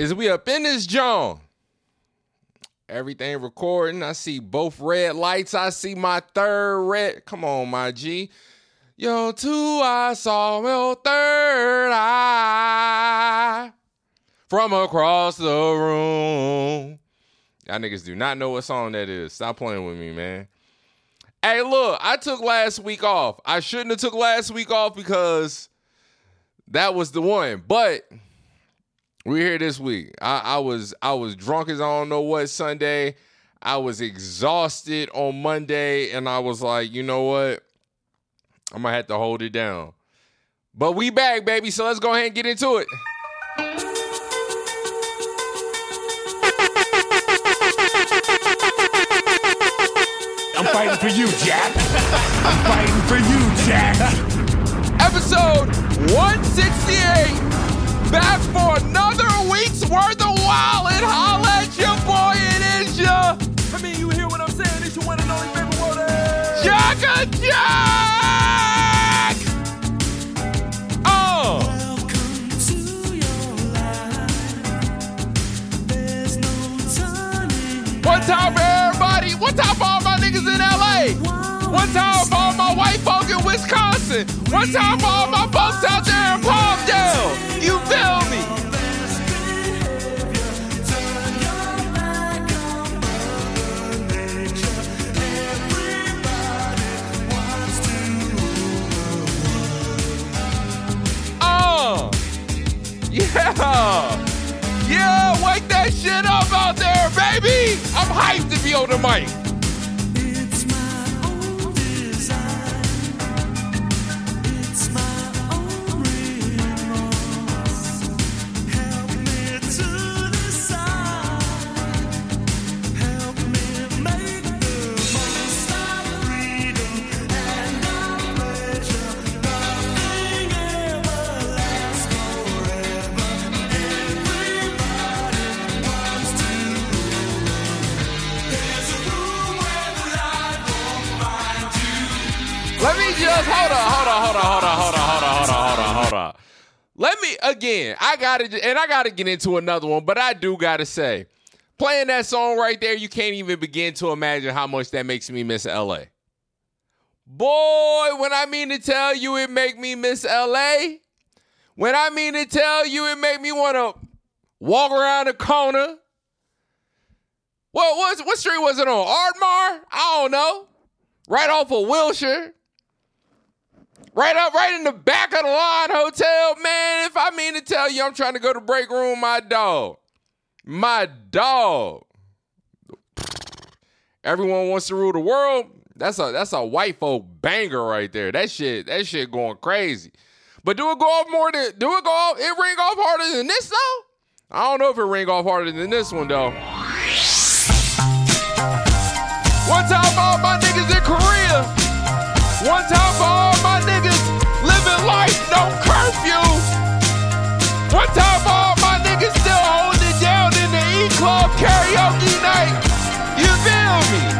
is we up in this John. Everything recording. I see both red lights. I see my third red. Come on, my G. Yo, two I saw your third eye from across the room. Y'all niggas do not know what song that is. Stop playing with me, man. Hey, look, I took last week off. I shouldn't have took last week off because that was the one. But we're here this week. I, I was I was drunk as I don't know what Sunday. I was exhausted on Monday, and I was like, you know what? I'm gonna have to hold it down. But we back, baby. So let's go ahead and get into it. I'm fighting for you, Jack. I'm fighting for you, Jack. Episode 168 back for another week's worth of and holla at your boy. It is ya. I mean, you hear what I'm saying? It's your one and only favorite word. Jacka Jack. Oh. One time for everybody. One time for all my niggas in LA. One time for all my white folk in Wisconsin. One time for all my folks out there in Palmdale. Yeah. Wake that shit up out there, baby. I'm hyped to be on the mic. Hold on, hold on, hold on, hold on, hold on, hold on, hold on, hold on, hold on. Let me again. I gotta and I gotta get into another one, but I do gotta say, playing that song right there, you can't even begin to imagine how much that makes me miss LA. Boy, when I mean to tell you, it make me miss LA. When I mean to tell you, it make me want to walk around the corner. What was what street was it on? Ardmore? I don't know. Right off of Wilshire. Right up, right in the back of the line hotel, man. If I mean to tell you, I'm trying to go to break room, my dog, my dog. Everyone wants to rule the world. That's a that's a white folk banger right there. That shit, that shit going crazy. But do it go off more than do it go off? It ring off harder than this though. I don't know if it ring off harder than this one though. One time all my niggas in Korea. One time One time all my niggas still holding it down in the E Club karaoke night. You feel me?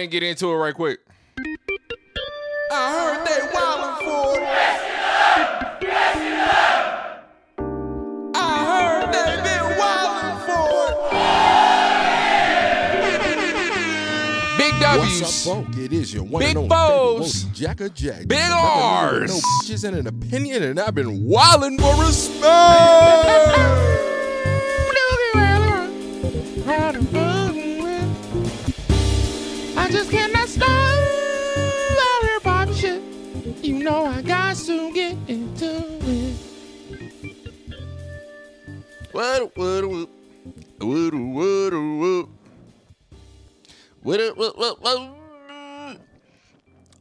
Ahead and get into it right quick. I heard they wildin' for it. I heard they been wildin' for it. Big W's. What's up, folk? It is your one Big and only foes. Jack or Jack. Big Nothing R's. No bitches and an opinion, and I've been wildin' for respect. know I got to get into it. What what what what what what what what what what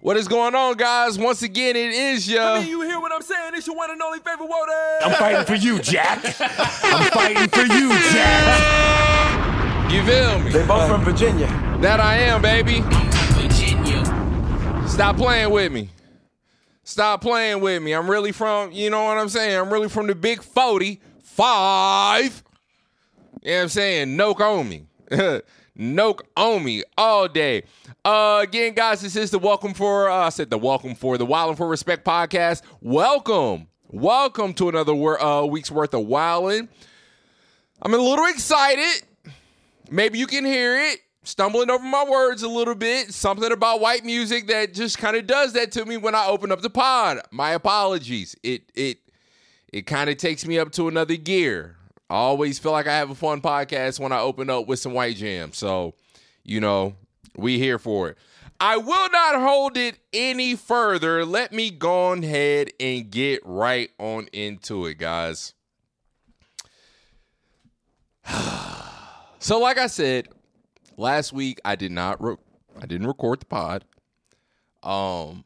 what is going on, guys? Once again, it is I mean, you hear what I'm saying? It's your one and only favorite Woody. I'm fighting for you, Jack. I'm fighting for you, Jack. you feel me? They both from Virginia. That I am, baby. Stop playing with me. Stop playing with me. I'm really from, you know what I'm saying? I'm really from the big 45. You know what I'm saying? Noke on me. Noke on me all day. Uh, again, guys, this is the welcome for, uh, I said the welcome for the Wildin' for Respect podcast. Welcome. Welcome to another uh, week's worth of Wildin'. I'm a little excited. Maybe you can hear it. Stumbling over my words a little bit. Something about white music that just kind of does that to me when I open up the pod. My apologies. It it it kind of takes me up to another gear. I always feel like I have a fun podcast when I open up with some white jam. So, you know, we here for it. I will not hold it any further. Let me go ahead and get right on into it, guys. So, like I said, last week I did not re- I didn't record the pod. Um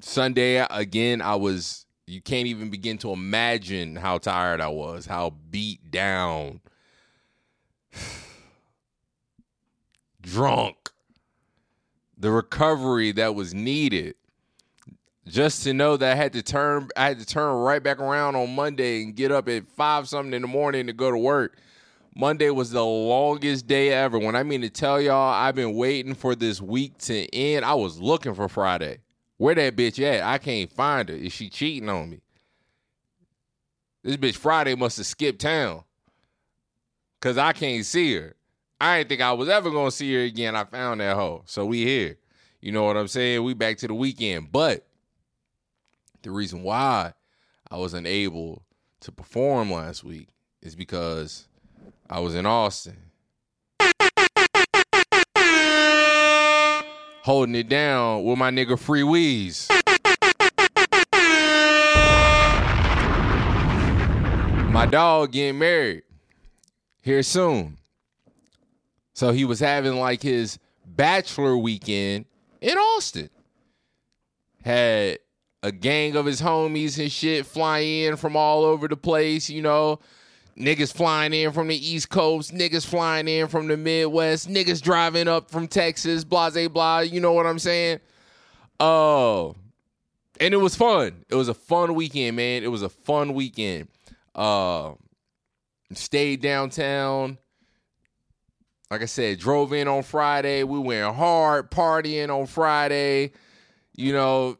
Sunday again I was you can't even begin to imagine how tired I was, how beat down, drunk. The recovery that was needed just to know that I had to turn I had to turn right back around on Monday and get up at 5 something in the morning to go to work. Monday was the longest day ever. When I mean to tell y'all, I've been waiting for this week to end. I was looking for Friday. Where that bitch at? I can't find her. Is she cheating on me? This bitch Friday must have skipped town. Cause I can't see her. I didn't think I was ever gonna see her again. I found that hoe. So we here. You know what I'm saying? We back to the weekend. But the reason why I wasn't able to perform last week is because I was in Austin. Holding it down with my nigga Free Weeze. My dog getting married here soon. So he was having like his bachelor weekend in Austin. Had a gang of his homies and shit fly in from all over the place, you know. Niggas flying in from the East Coast, niggas flying in from the Midwest, niggas driving up from Texas, blah, blah. You know what I'm saying? Oh, and it was fun. It was a fun weekend, man. It was a fun weekend. Uh, stayed downtown. Like I said, drove in on Friday. We went hard partying on Friday. You know,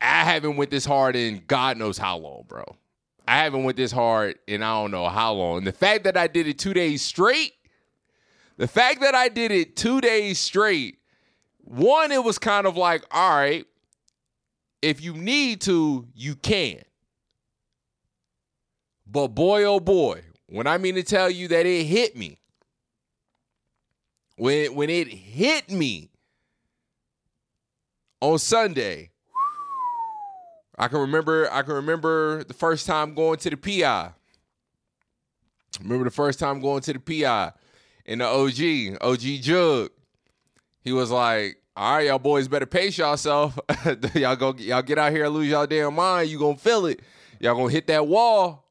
I haven't went this hard in God knows how long, bro. I haven't went this hard in I don't know how long. And the fact that I did it two days straight, the fact that I did it two days straight, one, it was kind of like, all right, if you need to, you can. But boy, oh boy, when I mean to tell you that it hit me, when when it hit me on Sunday, I can remember I can remember the first time going to the PI. Remember the first time going to the PI and the OG, OG Jug. He was like, all right, y'all boys better pace yourself. y'all go y'all get out here and lose y'all damn mind. You gonna feel it. Y'all gonna hit that wall.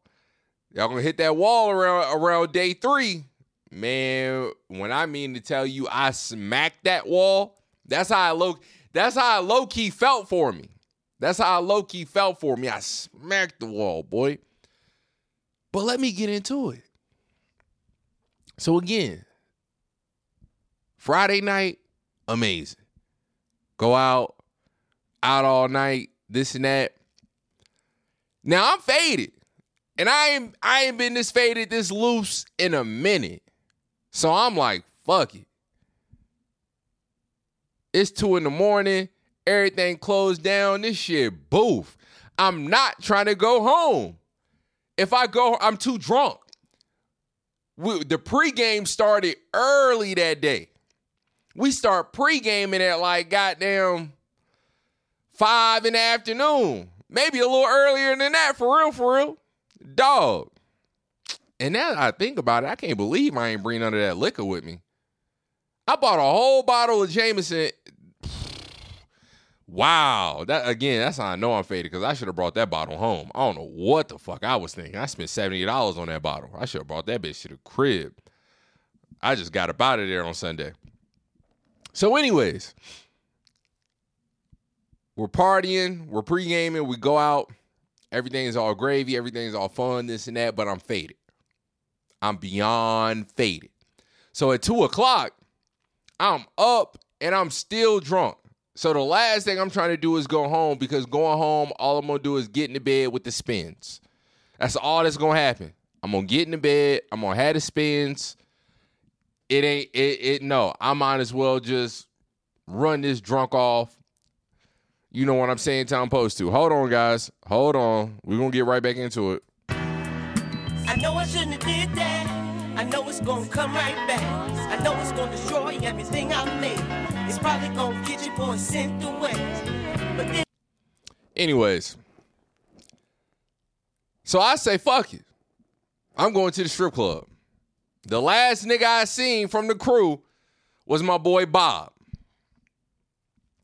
Y'all gonna hit that wall around around day three. Man, when I mean to tell you I smacked that wall, that's how I low that's how I low key felt for me. That's how I low key felt for me. I smacked the wall, boy. But let me get into it. So again, Friday night, amazing. Go out, out all night, this and that. Now I'm faded. And I ain't I ain't been this faded, this loose in a minute. So I'm like, fuck it. It's two in the morning, everything closed down. This shit boof. I'm not trying to go home. If I go, I'm too drunk. We, the pregame started early that day. We start pregaming at like goddamn five in the afternoon. Maybe a little earlier than that, for real, for real. Dog. And now I think about it, I can't believe I ain't bring none of that liquor with me. I bought a whole bottle of Jameson. Wow. That again, that's how I know I'm faded because I should have brought that bottle home. I don't know what the fuck I was thinking. I spent $70 on that bottle. I should have brought that bitch to the crib. I just got up out of there on Sunday. So, anyways, we're partying, we're pre-gaming, we go out, everything's all gravy, everything's all fun, this and that, but I'm faded. I'm beyond faded. So at two o'clock, I'm up and I'm still drunk. So the last thing I'm trying to do is go home because going home, all I'm gonna do is get in the bed with the spins. That's all that's gonna happen. I'm gonna get in the bed. I'm gonna have the spins. It ain't it. It no. I might as well just run this drunk off. You know what I'm saying? Time post to. Hold on, guys. Hold on. We're gonna get right back into it. I know I shouldn't have did that. I know it's gonna come right back. I know it's gonna destroy everything I made. It's probably gonna get your boy sent away. But then Anyways, so I say, fuck it. I'm going to the strip club. The last nigga I seen from the crew was my boy Bob.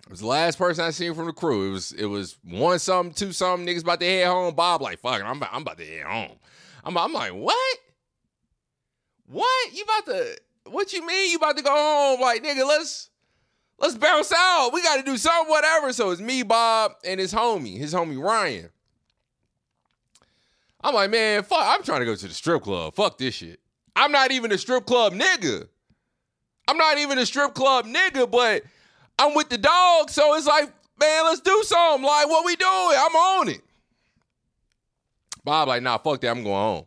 It was the last person I seen from the crew. It was it was one something, two something niggas about to head home. Bob like, fuck I'm, I'm about to head home. I'm, I'm like, what? What? You about to? What you mean? You about to go home? Like, nigga, let's let's bounce out. We got to do something, whatever. So it's me, Bob, and his homie, his homie Ryan. I'm like, man, fuck. I'm trying to go to the strip club. Fuck this shit. I'm not even a strip club nigga. I'm not even a strip club nigga, but I'm with the dog, so it's like, man, let's do something. Like, what we doing? I'm on it. Bob like, nah, fuck that. I'm going home.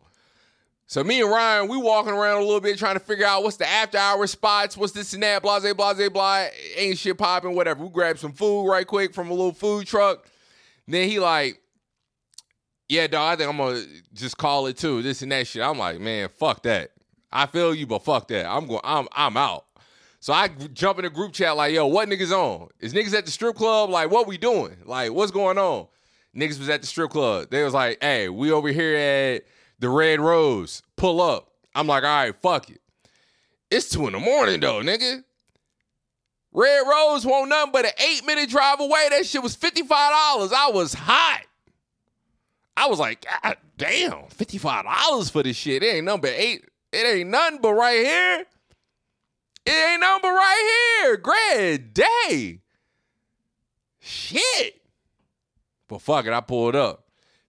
So me and Ryan, we walking around a little bit trying to figure out what's the after hour spots, what's this and that, blase, blase, blah. Ain't shit popping, whatever. We grab some food right quick from a little food truck. Then he like, yeah, dog, I think I'm gonna just call it too. This and that shit. I'm like, man, fuck that. I feel you, but fuck that. I'm going. I'm I'm out. So I jump in the group chat like, yo, what niggas on? Is niggas at the strip club? Like, what we doing? Like, what's going on? Niggas was at the strip club. They was like, hey, we over here at the Red Rose. Pull up. I'm like, all right, fuck it. It's two in the morning though, nigga. Red Rose won't nothing but an eight minute drive away. That shit was $55. I was hot. I was like, God damn, $55 for this shit. It ain't nothing eight. It ain't nothing but right here. It ain't nothing but right here. Great day. Shit. But fuck it, I pulled up.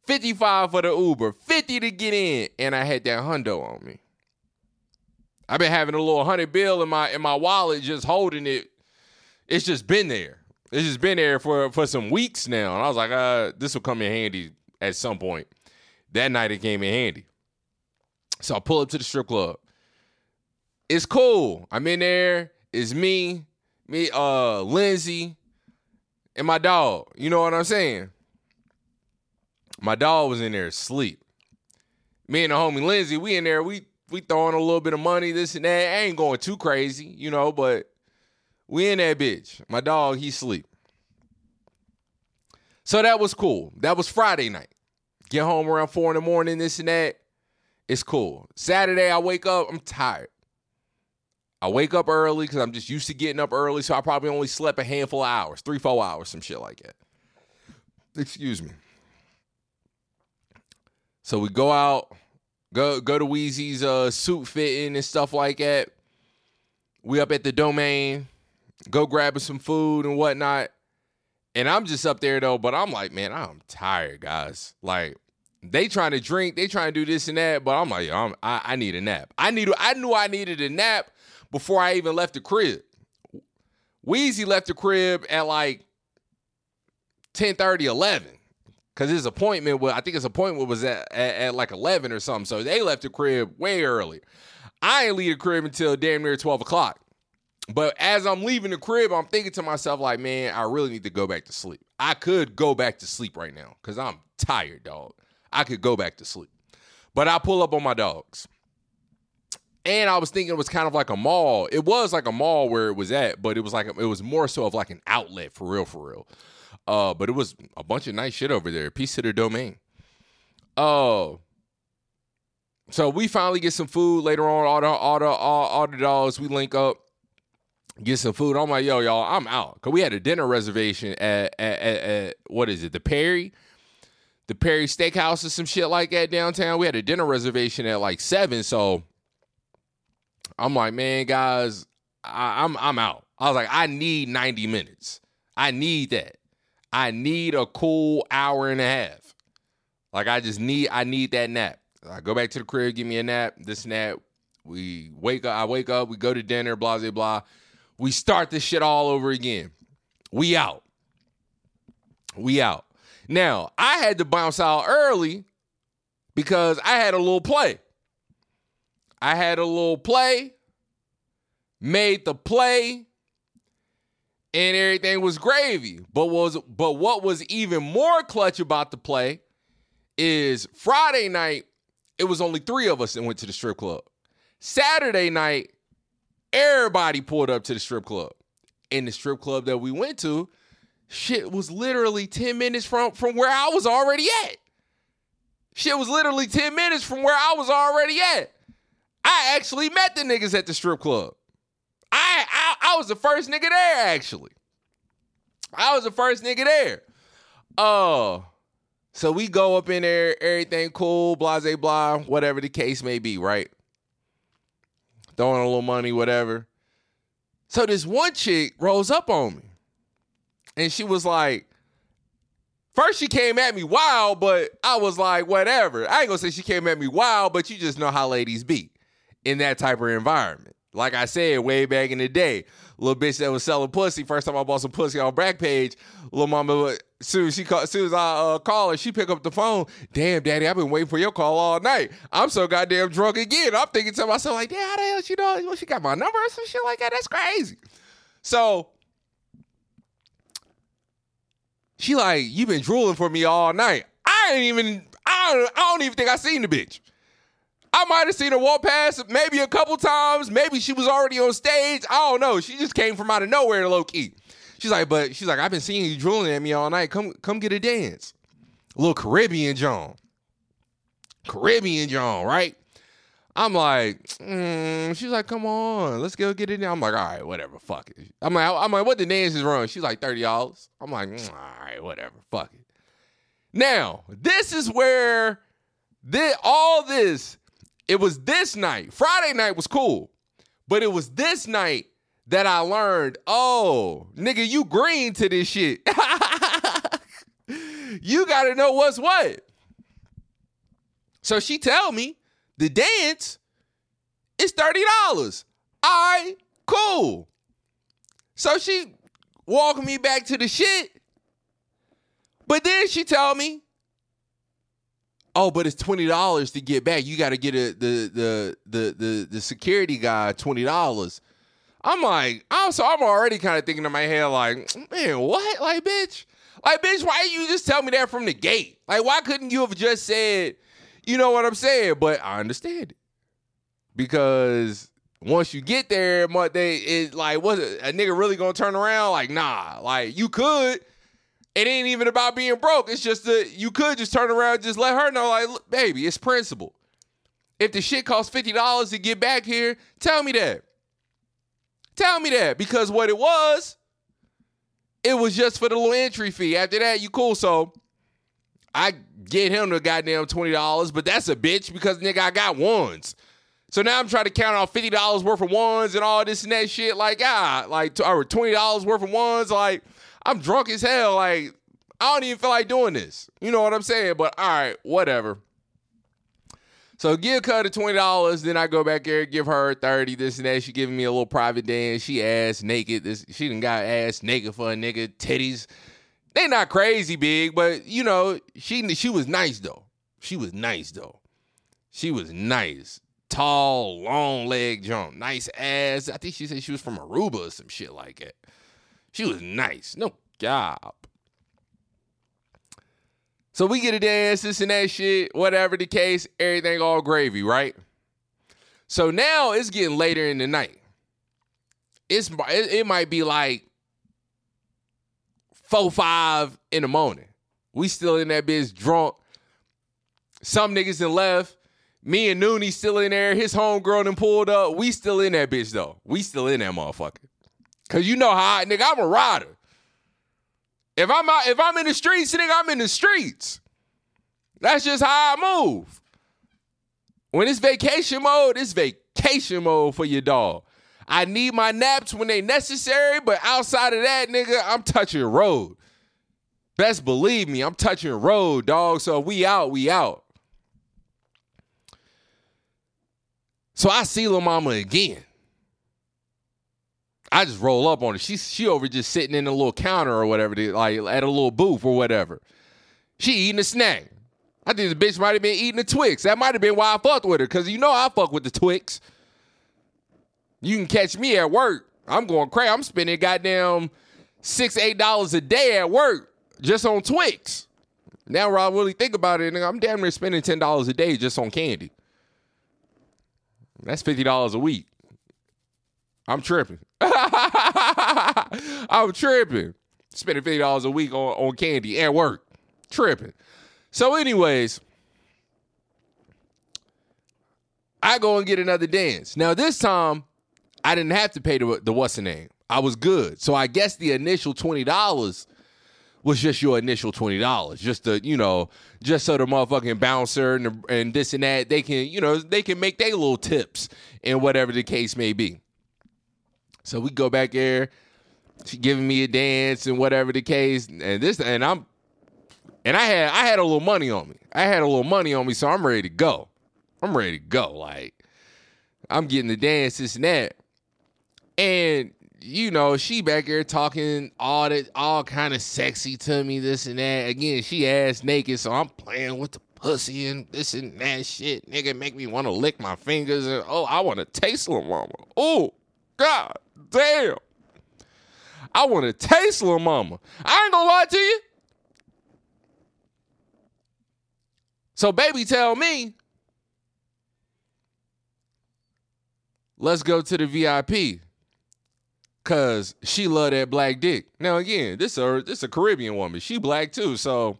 55 for the Uber, 50 to get in, and I had that hundo on me. I've been having a little hundred bill in my in my wallet, just holding it. It's just been there. It's just been there for for some weeks now. And I was like, uh, this will come in handy at some point. That night it came in handy. So I pull up to the strip club. It's cool. I'm in there. It's me, me, uh, Lindsay, and my dog. You know what I'm saying? My dog was in there asleep. Me and the homie Lindsay, we in there, we we throwing a little bit of money, this and that. I ain't going too crazy, you know, but we in that bitch. My dog, he sleep. So that was cool. That was Friday night. Get home around four in the morning, this and that. It's cool. Saturday, I wake up, I'm tired. I wake up early because I'm just used to getting up early, so I probably only slept a handful of hours, three, four hours, some shit like that. Excuse me. So we go out, go go to Wheezy's uh, suit fitting and stuff like that. We up at the domain, go grabbing some food and whatnot. And I'm just up there though, but I'm like, man, I'm tired, guys. Like, they trying to drink, they trying to do this and that, but I'm like, I'm, I, I need a nap. I need, I knew I needed a nap before I even left the crib. Weezy left the crib at like 10 30, 11. Cause his appointment was, I think his appointment was at, at, at like 11 or something. So they left the crib way early. I ain't leave the crib until damn near 12 o'clock. But as I'm leaving the crib, I'm thinking to myself, like, man, I really need to go back to sleep. I could go back to sleep right now because I'm tired, dog. I could go back to sleep. But I pull up on my dogs. And I was thinking it was kind of like a mall. It was like a mall where it was at, but it was like it was more so of like an outlet for real, for real. Uh, but it was a bunch of nice shit over there. Peace to the domain. Oh, uh, so we finally get some food later on. All the all the all, all the dogs we link up, get some food. I'm like, yo, y'all, I'm out. Cause we had a dinner reservation at at, at, at what is it, the Perry, the Perry Steakhouse or some shit like that downtown. We had a dinner reservation at like seven, so I'm like, man, guys, I, I'm I'm out. I was like, I need 90 minutes. I need that. I need a cool hour and a half. Like I just need I need that nap. I go back to the crib, give me a nap, this nap. We wake up, I wake up, we go to dinner, blah, blah, blah. We start this shit all over again. We out. We out. Now, I had to bounce out early because I had a little play. I had a little play, made the play, and everything was gravy. But was but what was even more clutch about the play is Friday night it was only three of us that went to the strip club. Saturday night, everybody pulled up to the strip club. In the strip club that we went to, shit was literally 10 minutes from, from where I was already at. Shit was literally 10 minutes from where I was already at. I actually met the niggas at the strip club. I, was the first nigga there, actually. I was the first nigga there. Uh so we go up in there, everything cool, blah, blah, whatever the case may be, right? Throwing a little money, whatever. So this one chick rolls up on me. And she was like, first she came at me wild, but I was like, whatever. I ain't gonna say she came at me wild, but you just know how ladies be in that type of environment. Like I said, way back in the day, little bitch that was selling pussy. First time I bought some pussy on Backpage, little mama. Soon she call, soon as I uh, call her, she pick up the phone. Damn, daddy, I've been waiting for your call all night. I'm so goddamn drunk again. I'm thinking to myself like, damn, how the hell she know? Well, She got my number or some shit like that. That's crazy. So she like, you been drooling for me all night. I ain't even. I don't, I don't even think I seen the bitch. I might have seen her walk past maybe a couple times. Maybe she was already on stage. I don't know. She just came from out of nowhere, low key. She's like, but she's like, I've been seeing you drooling at me all night. Come, come get a dance. A little Caribbean John. Caribbean John, right? I'm like, mm. she's like, come on, let's go get it now. I'm like, all right, whatever, fuck it. I'm like, I'm like, what the dance is wrong? She's like, thirty dollars. I'm like, mm, all right, whatever, fuck it. Now, this is where the all this it was this night. Friday night was cool, but it was this night that I learned, oh, nigga, you green to this shit. you got to know what's what. So she tell me the dance is $30. All right, cool. So she walking me back to the shit. But then she tell me oh, but it's twenty dollars to get back. You got to get a, the the the the the security guy twenty dollars. I'm like, I'm so I'm already kind of thinking in my head like, man, what? Like, bitch, like, bitch, why you just tell me that from the gate? Like, why couldn't you have just said, you know what I'm saying? But I understand it because once you get there, they it like, was a nigga really gonna turn around? Like, nah, like you could it ain't even about being broke. It's just that you could just turn around just let her know, like, baby, it's principle. If the shit costs $50 to get back here, tell me that. Tell me that. Because what it was, it was just for the little entry fee. After that, you cool. So I get him the goddamn $20, but that's a bitch because nigga, I got ones. So now I'm trying to count off $50 worth of ones and all this and that shit. Like, ah, like, or $20 worth of ones. Like, I'm drunk as hell. Like, I don't even feel like doing this. You know what I'm saying? But all right, whatever. So give Cut twenty dollars, then I go back there, give her thirty, this and that. She giving me a little private dance. She ass naked. This she done got ass naked for a nigga, titties. They not crazy big, but you know, she she was nice though. She was nice though. She was nice. Tall, long leg jump, nice ass. I think she said she was from Aruba or some shit like that. She was nice. No job. So we get a dance, this and that shit, whatever the case, everything all gravy, right? So now it's getting later in the night. It's it, might be like four five in the morning. We still in that bitch drunk. Some niggas done left. Me and Noonie still in there. His homegirl done pulled up. We still in that bitch though. We still in that motherfucker. Cause you know how I, nigga, I'm a rider. If I'm out, if I'm in the streets, nigga, I'm in the streets. That's just how I move. When it's vacation mode, it's vacation mode for your dog. I need my naps when they necessary, but outside of that, nigga, I'm touching road. Best believe me, I'm touching road, dog. So we out, we out. So I see Lil Mama again. I just roll up on her. She she over just sitting in a little counter or whatever, like at a little booth or whatever. She eating a snack. I think the bitch might have been eating the Twix. That might have been why I fucked with her, cause you know I fuck with the Twix. You can catch me at work. I'm going crazy. I'm spending goddamn six, eight dollars a day at work just on Twix. Now, when I really think about it, I'm damn near spending ten dollars a day just on candy. That's fifty dollars a week. I'm tripping. I'm tripping. Spending fifty dollars a week on, on candy at work. Tripping. So, anyways, I go and get another dance. Now this time, I didn't have to pay the, the what's the name. I was good. So I guess the initial twenty dollars was just your initial twenty dollars, just to you know, just so the motherfucking bouncer and, the, and this and that they can you know they can make their little tips and whatever the case may be. So we go back there. She giving me a dance and whatever the case, and this and I'm and I had I had a little money on me. I had a little money on me, so I'm ready to go. I'm ready to go. Like I'm getting the dance, this and that. And you know, she back there talking all that, all kind of sexy to me, this and that. Again, she ass naked, so I'm playing with the pussy and this and that shit. Nigga, make me want to lick my fingers and oh, I want to taste Lil Mama. Oh, god damn. I want to taste Lil Mama. I ain't gonna lie to you. So, baby, tell me, let's go to the VIP. Cause she love that black dick. Now again, this a this a Caribbean woman. She black too, so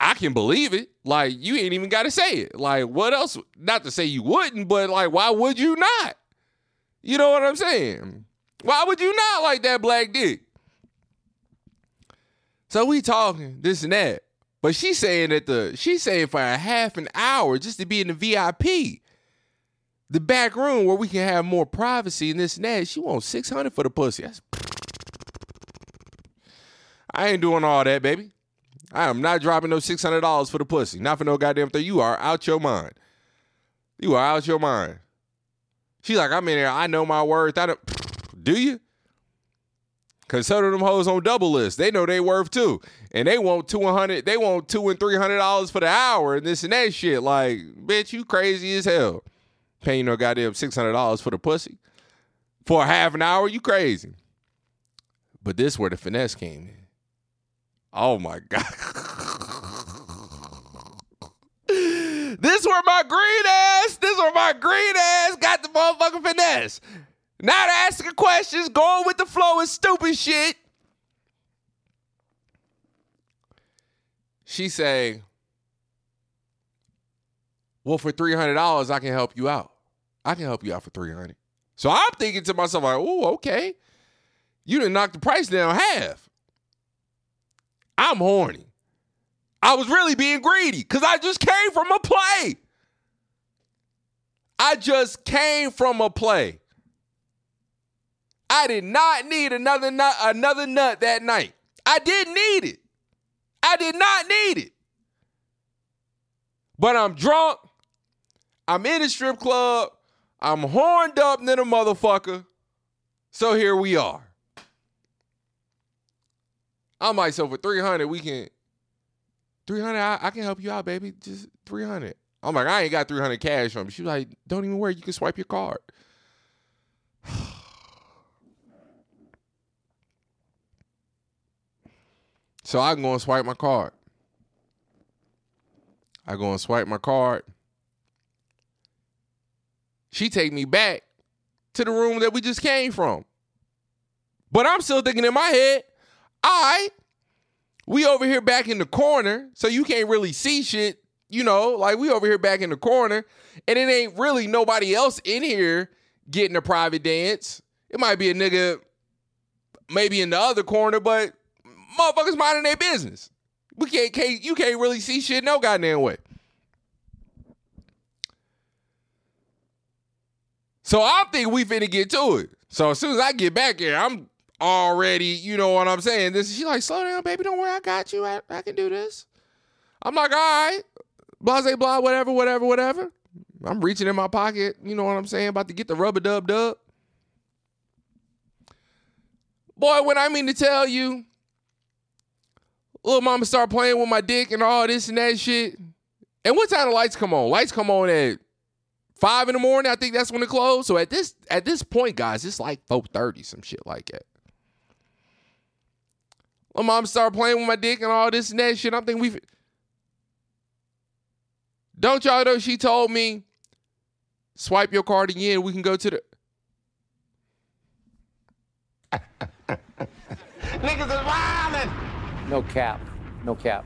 I can believe it. Like you ain't even got to say it. Like what else? Not to say you wouldn't, but like why would you not? You know what I'm saying? Why would you not like that black dick? So we talking this and that. But she's saying that the she's saying for a half an hour just to be in the VIP, the back room where we can have more privacy and this and that. She wants six hundred for the pussy. I ain't doing all that, baby. I am not dropping no six hundred dollars for the pussy. Not for no goddamn thing. You are out your mind. You are out your mind. She's like, I'm in here. I know my worth. I don't. Do you? Cause some of them hoes on double list. They know they worth too. And they want two hundred, they want two and three hundred dollars for the hour and this and that shit. Like, bitch, you crazy as hell. Paying no goddamn six hundred dollars for the pussy. For half an hour, you crazy. But this where the finesse came in. Oh my God. this where my green ass, this where my green motherfucking finesse. Not asking questions, going with the flow is stupid shit. She say, "Well, for three hundred dollars, I can help you out. I can help you out for three hundred. So I'm thinking to myself, like, "Oh, okay. You didn't knock the price down half. I'm horny. I was really being greedy because I just came from a play. I just came from a play. I did not need another nut, another nut that night. I didn't need it. I did not need it. But I'm drunk. I'm in a strip club. I'm horned up than a motherfucker. So here we are. I'm like, so for 300, we can 300, I, I can help you out, baby. Just 300. I'm like, I ain't got 300 cash on me. She was like, don't even worry, you can swipe your card. so I go and swipe my card. I go and swipe my card. She take me back to the room that we just came from. But I'm still thinking in my head, I we over here back in the corner, so you can't really see shit, you know, like we over here back in the corner, and it ain't really nobody else in here getting a private dance. It might be a nigga maybe in the other corner, but motherfuckers minding their business. We can't, can't you can't really see shit no goddamn way. So I think we finna get to it. So as soon as I get back here, I'm already, you know what I'm saying? This she like, slow down, baby. Don't worry, I got you. I, I can do this. I'm like, all right, blase blah, whatever, whatever, whatever. I'm reaching in my pocket, you know what I'm saying? About to get the rubber dub dub. Boy, when I mean to tell you, little mama start playing with my dick and all this and that shit. And what time the lights come on? Lights come on at five in the morning. I think that's when it closed. So at this at this point, guys, it's like 4:30, some shit like that. My mom started playing with my dick and all this and that shit. I'm thinking we don't y'all know she told me swipe your card again. We can go to the Niggas is wildin'. No cap. No cap.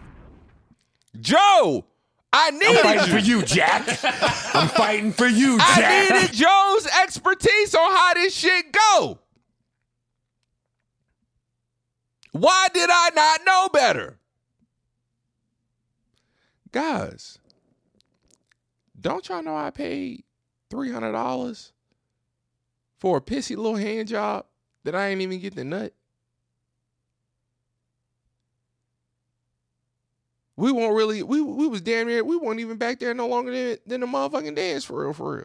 Joe. I I'm needed fighting you. for you, Jack. I'm fighting for you, Jack. I needed Joe's expertise on how this shit go. Why did I not know better? Guys, don't y'all know I paid $300 for a pissy little hand job that I ain't even get the nut? We weren't really, we we was damn near, we weren't even back there no longer than, than the motherfucking dance for real, for real.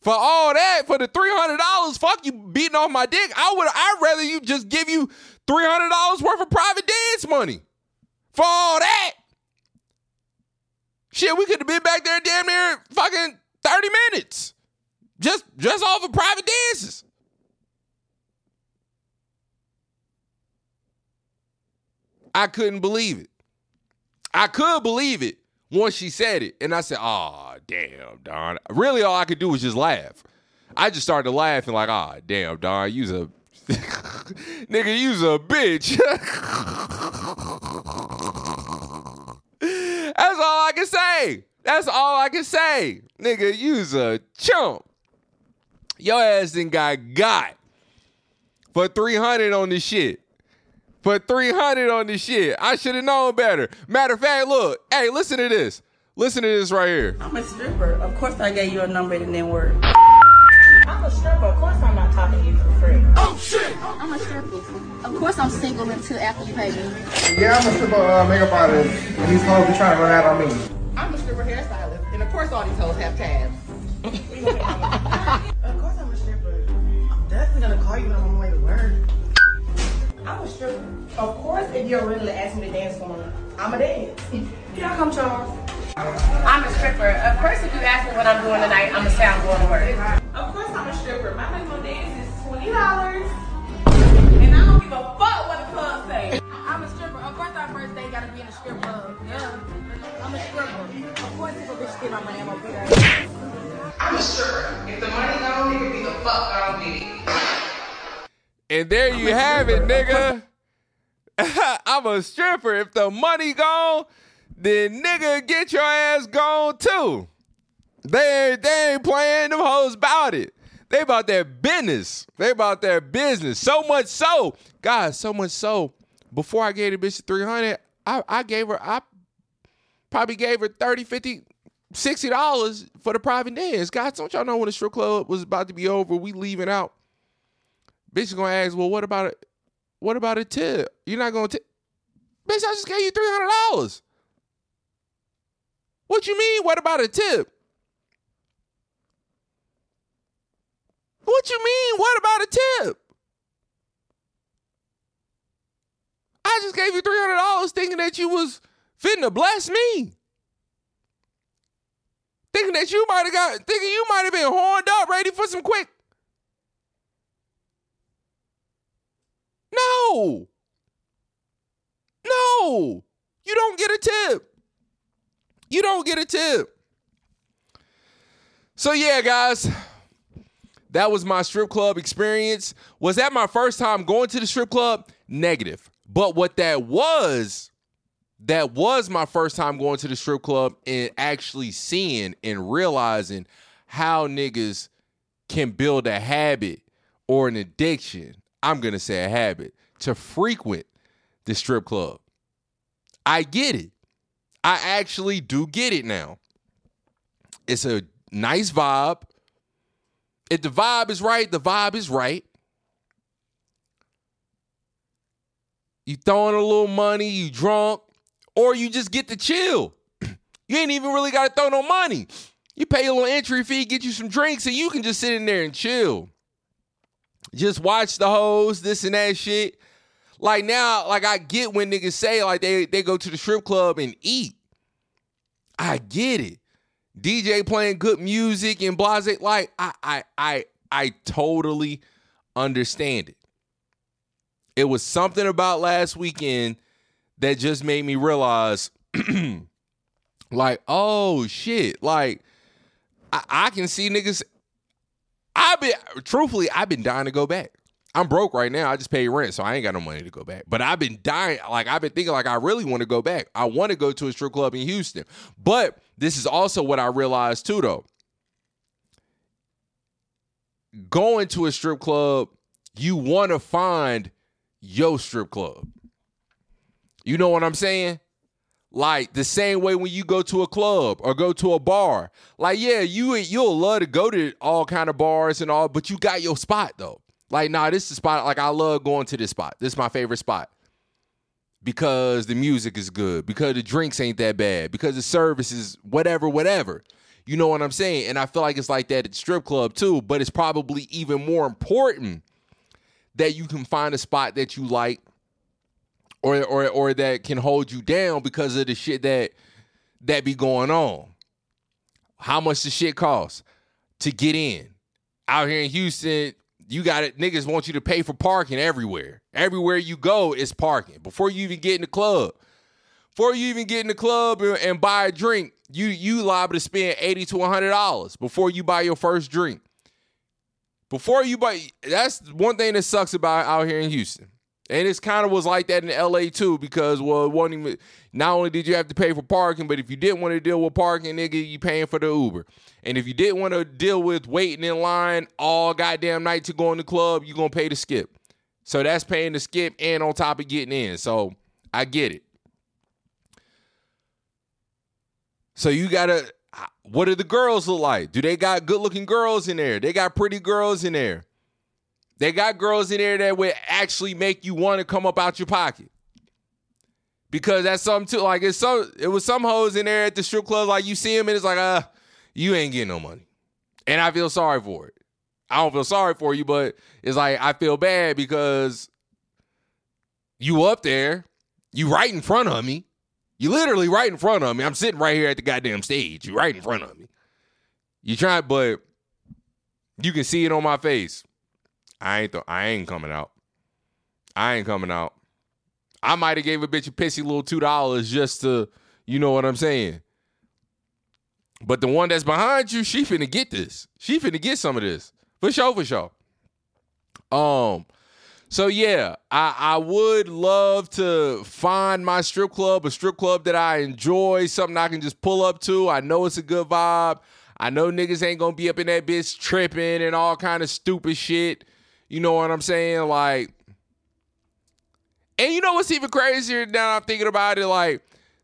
For all that, for the three hundred dollars, fuck you beating off my dick. I would, I'd rather you just give you three hundred dollars worth of private dance money. For all that, shit, we could have been back there damn near fucking thirty minutes, just just off of private dances. I couldn't believe it. I could believe it once she said it. And I said, oh, damn, Don. Really, all I could do was just laugh. I just started laughing, like, ah, oh, damn, Don, you's a nigga, you's a bitch. That's all I can say. That's all I can say. Nigga, you's a chump. Your ass done got got for 300 on this shit for 300 on this shit. I should have known better. Matter of fact, look, hey, listen to this. Listen to this right here. I'm a stripper. Of course I gave you a number that didn't work. I'm a stripper. Of course I'm not talking to you for free. I'm a stripper. Of course I'm single until after you pay me. Yeah, I'm a stripper uh, makeup artist. And these hoes be trying to run out on me. I'm a stripper hairstylist, and of course all these hoes have tabs. Of course I'm a stripper. I'm definitely gonna call you when I'm on my way to work. I'm a stripper. Of course, if you're really ask me to dance for me, I'm a dance. Here I come, Charles. I'm a stripper. Of course, if you ask me what I'm doing tonight, I'm gonna say I'm going to work. Of course I'm a stripper. My minimum dance is twenty dollars, and I don't give a fuck what the club say. I'm a stripper. Of course, our first day gotta be in a strip club. Yeah. I'm a stripper. Of course, if a bitch get my name, I'll be there. I'm a stripper. If the money gone, nigga, be the fuck I don't get it. And there you have it, nigga. I'm a stripper. If the money gone, then nigga, get your ass gone too. They ain't, they ain't playing them hoes about it. They about their business. They about their business. So much so, guys, so much so. Before I gave the bitch 300, I, I gave her, I probably gave her 30, 50, 60 dollars for the private dance. Guys, don't y'all know when the strip club was about to be over, we leaving out. Bitch is gonna ask, well, what about it? What about a tip? You're not gonna tip? Bitch, I just gave you three hundred dollars. What you mean? What about a tip? What you mean? What about a tip? I just gave you three hundred dollars thinking that you was fitting to bless me. Thinking that you might have got thinking you might have been horned up, ready for some quick. No. No. You don't get a tip. You don't get a tip. So yeah, guys, that was my strip club experience. Was that my first time going to the strip club? Negative. But what that was, that was my first time going to the strip club and actually seeing and realizing how niggas can build a habit or an addiction. I'm going to say a habit to frequent the strip club. I get it. I actually do get it now. It's a nice vibe. If the vibe is right, the vibe is right. You throwing a little money, you drunk, or you just get to chill. You ain't even really got to throw no money. You pay a little entry fee, get you some drinks, and you can just sit in there and chill. Just watch the hoes, this and that shit. Like now, like I get when niggas say like they they go to the strip club and eat. I get it. DJ playing good music and blase. Like I I I I totally understand it. It was something about last weekend that just made me realize, like, oh shit, like I, I can see niggas. I've been truthfully, I've been dying to go back. I'm broke right now. I just pay rent, so I ain't got no money to go back. But I've been dying. Like I've been thinking, like I really want to go back. I want to go to a strip club in Houston. But this is also what I realized too, though. Going to a strip club, you want to find your strip club. You know what I'm saying? Like the same way when you go to a club or go to a bar. Like, yeah, you you'll love to go to all kind of bars and all, but you got your spot though. Like, nah, this is the spot. Like, I love going to this spot. This is my favorite spot. Because the music is good, because the drinks ain't that bad, because the service is whatever, whatever. You know what I'm saying? And I feel like it's like that at strip club too, but it's probably even more important that you can find a spot that you like or or or that can hold you down because of the shit that that be going on. How much the shit costs to get in? Out here in Houston, you got it. Niggas want you to pay for parking everywhere. Everywhere you go is parking. Before you even get in the club, before you even get in the club and, and buy a drink, you you liable to spend eighty to hundred dollars before you buy your first drink. Before you buy, that's one thing that sucks about out here in Houston. And it's kind of was like that in LA too, because well, even, not only did you have to pay for parking, but if you didn't want to deal with parking, nigga, you paying for the Uber. And if you didn't want to deal with waiting in line all goddamn night to go in the club, you gonna pay the skip. So that's paying the skip and on top of getting in. So I get it. So you gotta what do the girls look like? Do they got good looking girls in there? They got pretty girls in there. They got girls in there that would actually make you want to come up out your pocket. Because that's something too. Like it's some it was some hoes in there at the strip club, like you see them and it's like, uh, you ain't getting no money. And I feel sorry for it. I don't feel sorry for you, but it's like I feel bad because you up there, you right in front of me. You literally right in front of me. I'm sitting right here at the goddamn stage. You right in front of me. You try, but you can see it on my face. I ain't th- I ain't coming out. I ain't coming out. I might have gave a bitch a pissy little two dollars just to, you know what I'm saying. But the one that's behind you, she finna get this. She finna get some of this. For sure, for sure. Um, so yeah, I, I would love to find my strip club, a strip club that I enjoy, something I can just pull up to. I know it's a good vibe. I know niggas ain't gonna be up in that bitch tripping and all kind of stupid shit. You know what I'm saying? Like, and you know what's even crazier now I'm thinking about it? Like,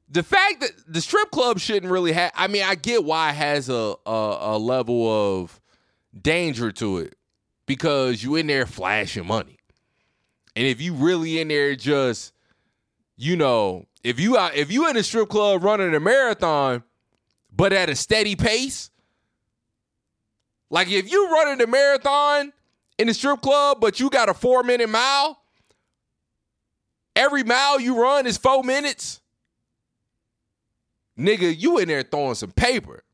the fact that the strip club shouldn't really have, I mean, I get why it has a, a, a level of danger to it because you in there flashing money. And if you really in there just, you know, if you out, if you in a strip club running a marathon but at a steady pace. Like if you running the marathon in the strip club, but you got a four minute mile, every mile you run is four minutes. Nigga, you in there throwing some paper.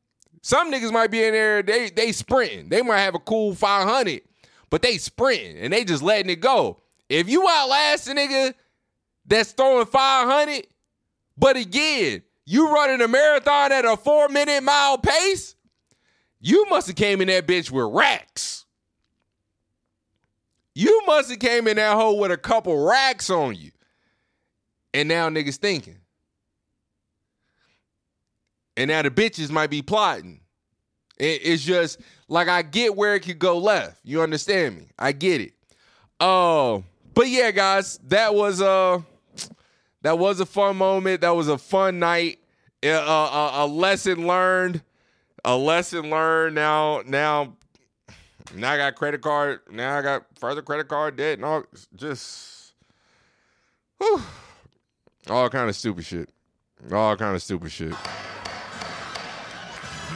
Some niggas might be in there, they they sprinting. They might have a cool 500, but they sprinting and they just letting it go. If you outlast a nigga that's throwing 500, but again, you running a marathon at a four minute mile pace, you must have came in that bitch with racks. You must have came in that hole with a couple racks on you. And now niggas thinking. And now the bitches might be plotting. It- it's just like I get where it could go left. You understand me? I get it. Oh, but yeah, guys, that was uh that was a fun moment. That was a fun night. Uh, a, a lesson learned. A lesson learned. Now, now, now I got credit card. Now I got further credit card debt. And all just whew, all kind of stupid shit. All kind of stupid shit. You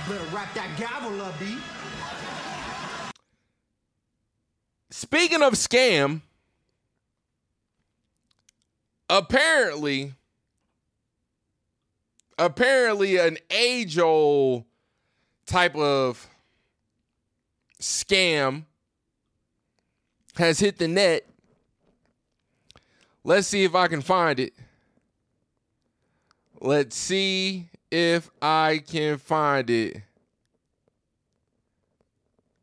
better wrap that gavel up, B. Speaking of scam, apparently, apparently an age-old type of scam has hit the net. Let's see if I can find it. Let's see if I can find it.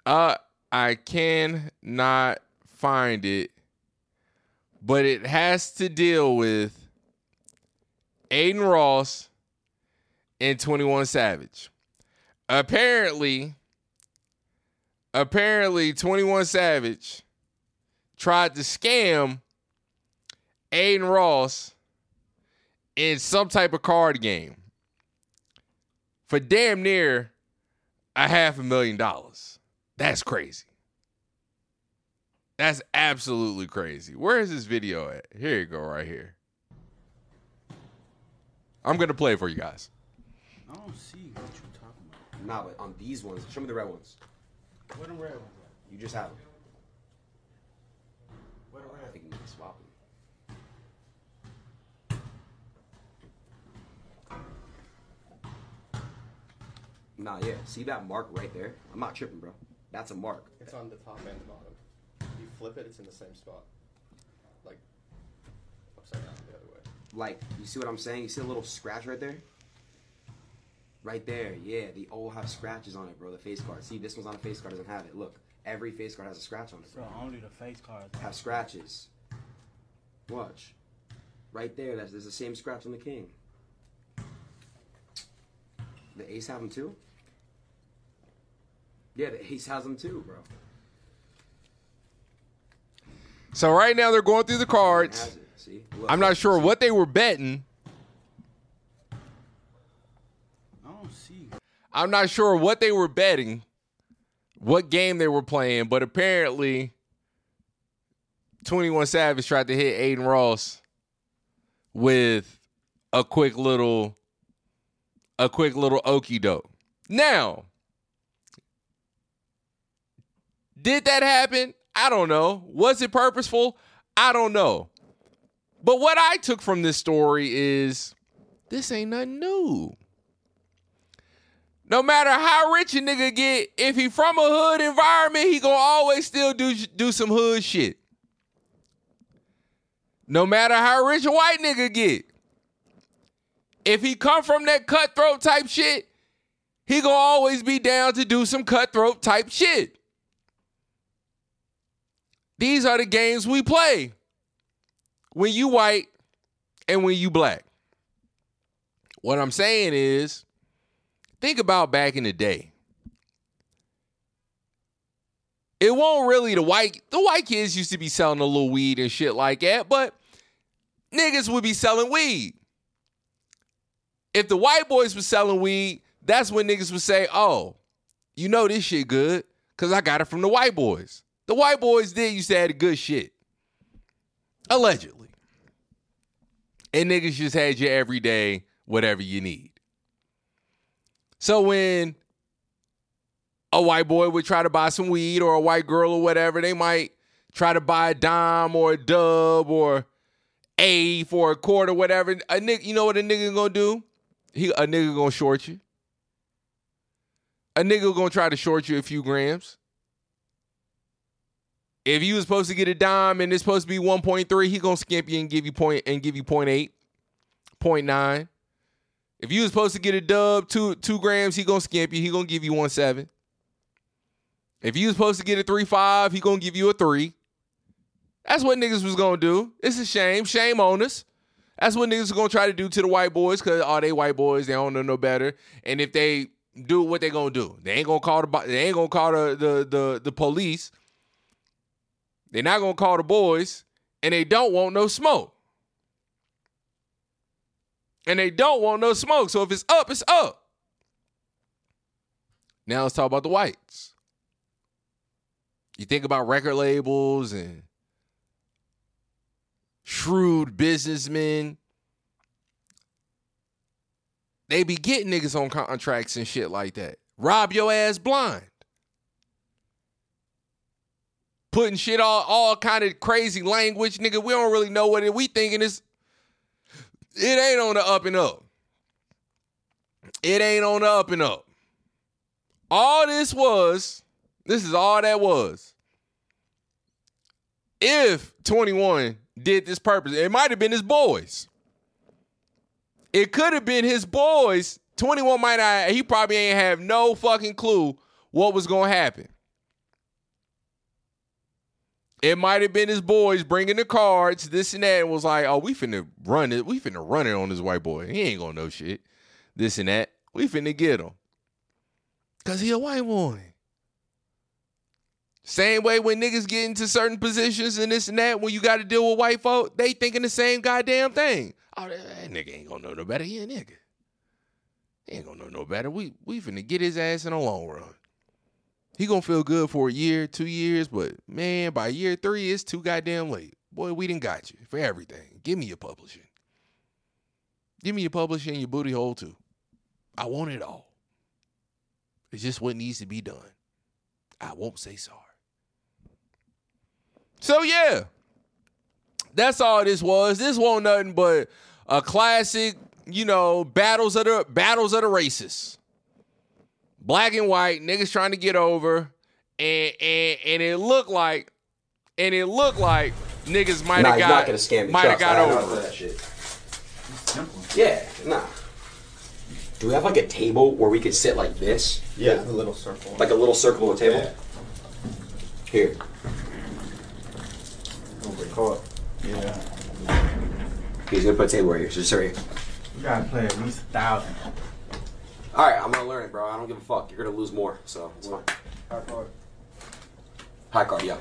Uh, I can not find it, but it has to deal with Adin Ross and 21 Savage. Apparently, apparently 21 Savage tried to scam Adin Ross in some type of card game for damn near a half a million dollars. That's crazy. That's absolutely crazy. Where is this video at? Here you go, right here. I'm gonna play it for you guys. I don't see what you're talking about. Nah, but on these ones, show me the red ones. Where the red ones You just have them. at? Where the red I think you need to swap them. Nah, yeah. See that mark right there? I'm not tripping, bro. That's a mark. It's on the top and the bottom. You flip it, it's in the same spot. Like upside down the other way. Like, you see what I'm saying? You see a little scratch right there? Right there, yeah. They all have scratches on it, bro. The face card. See, this one's on a face card, doesn't have it. Look, every face card has a scratch on it. Bro, only the face cards. Have scratches. Watch. Right there, that's there's the same scratch on the king. The ace have them too? Yeah, the ace has them too, bro. So right now they're going through the cards. See? Look, I'm not sure what they were betting. I don't see. I'm not sure what they were betting, what game they were playing, but apparently 21 Savage tried to hit Adin Ross with a quick little a quick little okey doke. Now, did that happen? I don't know. Was it purposeful? I don't know. But what I took from this story is this ain't nothing new. No matter how rich a nigga get, if he from a hood environment, he gonna always still do do some hood shit. No matter how rich a white nigga get, if he come from that cutthroat type shit, he gonna always be down to do some cutthroat type shit. These are the games we play when you white and when you black. What I'm saying is, think about back in the day. It won't really the white the white kids used to be selling a little weed and shit like that, but niggas would be selling weed. If the white boys were selling weed, that's when niggas would say, "Oh, you know this shit good cuz I got it from the white boys." The white boys did used to have the good shit. Allegedly. And niggas just had your everyday whatever you need. So when a white boy would try to buy some weed or a white girl or whatever, they might try to buy a dime or a dub or a for a quarter, whatever. A nigga, you know what a nigga gonna do? He a nigga gonna short you. A nigga gonna try to short you a few grams. If you was supposed to get a dime and it's supposed to be 1.3, he gonna skimp you and give you point and give you 0.8, 0.9. If you was supposed to get a dub, two two grams, he gonna skimp you. He gonna give you one seven. If you was supposed to get a three five, he gonna give you a three. That's what niggas was gonna do. It's a shame. Shame on us. That's what niggas gonna try to do to the white boys because all they white boys, they don't know no better. And if they do what they gonna do, they ain't gonna call the they ain't gonna call the the the, the police. They're not gonna call the boys, and they don't want no smoke. And they don't want no smoke. So if it's up, it's up. Now let's talk about the whites. You think about record labels and shrewd businessmen. They be getting niggas on contracts and shit like that. Rob your ass blind. Putting shit all all kind of crazy language, nigga. We don't really know what it we thinking is it ain't on the up and up. It ain't on the up and up. All this was, this is all that was. If 21 did this purpose, it might have been his boys. It could have been his boys. 21 might not, he probably ain't have no fucking clue what was to happen. It might have been his boys bringing the cards, this and that, and was like, "Oh, we finna run it. We finna run it on this white boy. He ain't gonna know shit. This and that. We finna get him, cause he a white boy. Same way when niggas get into certain positions and this and that, when you got to deal with white folk, they thinking the same goddamn thing. Oh, that, that nigga ain't gonna know no better. He a nigga. He ain't gonna know no better. We we finna get his ass in the long run. He gonna feel good for a year, two years, but man, by year three, it's too goddamn late. Boy, we didn't got you for everything. Give me your publishing. Give me your publishing your booty hole too. I want it all. It's just what needs to be done. I won't say sorry. So yeah, that's all this was. This wasn't nothing but a classic, you know, battles of the battles of the races black and white niggas trying to get over, and and and it looked like, and it looked like niggas might have he's got not gonna scam me. might have got I know over. that shit. Yeah, nah. Do we have like a table where we could sit like this? Yeah, a little circle. Like a little circle of a table? Here. Don't get caught. Yeah. He's gonna put a table right here. So just right here. You gotta play at least a thousand. All right, I'm gonna learn it, bro. I don't give a fuck. You're gonna lose more, so it's fine. High card. High card, yeah.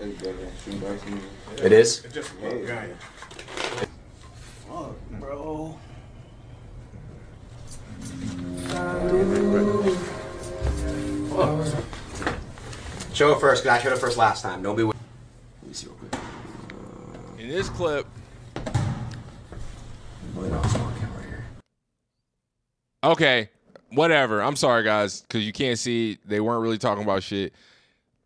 it's better than shooting dice. It is. It's just a little. Fuck, bro. Show it first, cause I showed it first last time. Don't be. Let me see real quick. In this clip, okay, whatever. I'm sorry, guys, because you can't see. They weren't really talking about shit.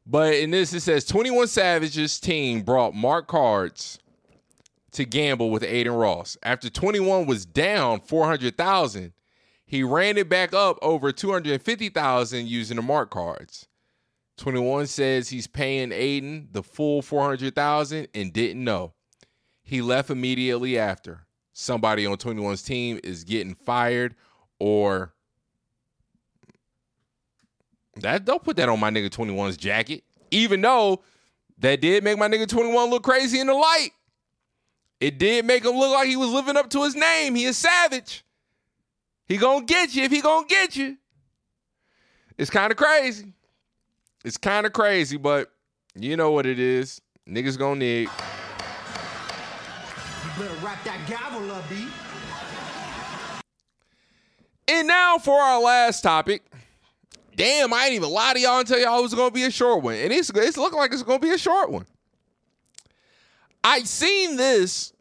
But in this, it says 21 Savage's team brought Mark Cards to gamble with Adin Ross. After 21 was down 400,000, he ran it back up over 250,000 using the Mark Cards. 21 says he's paying Adin the full 400,000 and didn't know. He left immediately after. Somebody on 21's team is getting fired or that don't put that on my nigga 21's jacket. Even though that did make my nigga 21 look crazy in the light. It did make him look like he was living up to his name. He is savage. He gonna get you if he gonna get you. It's kind of crazy. It's kind of crazy, but you know what it is. Niggas gonna nig. You better wrap that gavel up, B. And now for our last topic. Damn, I ain't even lie to y'all and tell y'all it was gonna be a short one. And it's it's looking like it's gonna be a short one. I seen this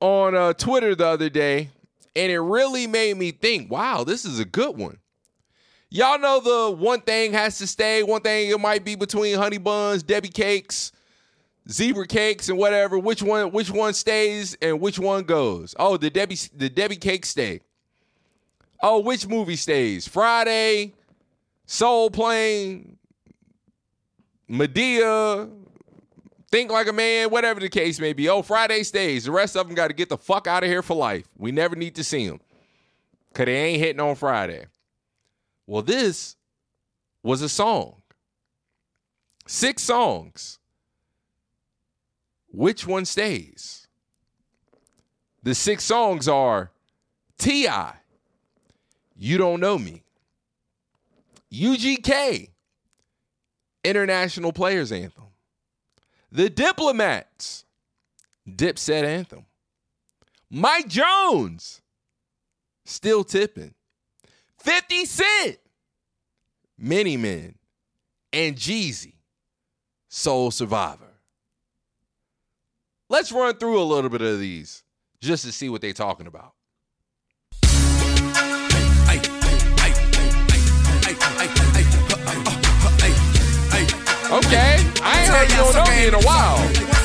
on uh, Twitter the other day, And it really made me think, wow, this is a good one. Y'all know the one thing has to stay, one thing it might be between honey buns, Debbie cakes, zebra cakes, and whatever. Which one which one stays and which one goes? Oh, the Debbie the Debbie cake stay. Oh, which movie stays? Friday, Soul Plane, Madea, Think Like a Man, whatever the case may be. Oh, Friday stays. The rest of them got to get the fuck out of here for life. We never need to see them because they ain't hitting on Friday. Well, this was a song. Six songs. Which one stays? The six songs are T.I., You Don't Know Me, UGK, International Players Anthem, The Diplomats, Dipset Anthem, Mike Jones, Still Tipping, 50 Cent, Many Men, and Jeezy, Soul Survivor. Let's run through a little bit of these just to see what they're talking about. Okay, I ain't heard you don't me in a while.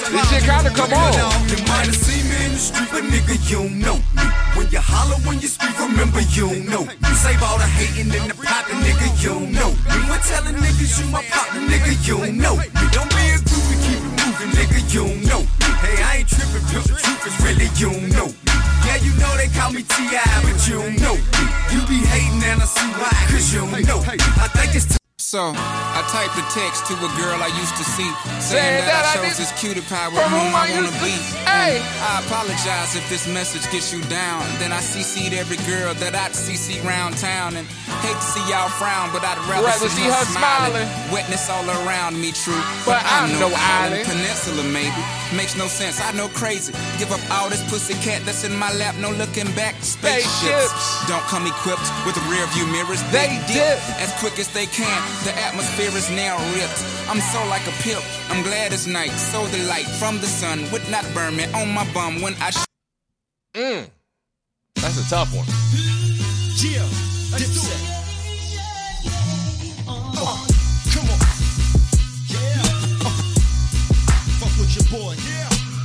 This shit kinda come on. You might have seen me in the street, but nigga, you don't know me. When you holler, when you speak, remember you don't know me. Save all the hating and the popping, nigga, you don't know me. When telling niggas you my partner, nigga, you don't know me. Don't be a groupie, keep it moving, nigga, you don't know. Hey, I ain't tripping, but the truth is really you don't know me. Yeah, you know they call me T.I., but you don't know me. You be hating and I see why, cause you don't know. I think it's So, I typed a text to a girl I used to see, Saying saying that, that I chose this cutie pie with whom I wanna be. Hey. I apologize if this message gets you down. Then I CC'd every girl that I'd CC round town, and hate to see y'all frown, but I'd rather, Rather see her smiling. Wetness all around me, true. But I'm no island. Peninsula, maybe. Makes no sense. I know crazy. Give up all this pussy cat that's in my lap. No looking back. Spaceships Spaceships. don't come equipped with rear view mirrors. They dip. as quick as they can. The atmosphere is now ripped. I'm so like a pimp. I'm glad it's night. So the light from the sun would not burn me on my bum when I. Sh- Mm. That's a tough one. Yeah, Dipset. Uh, come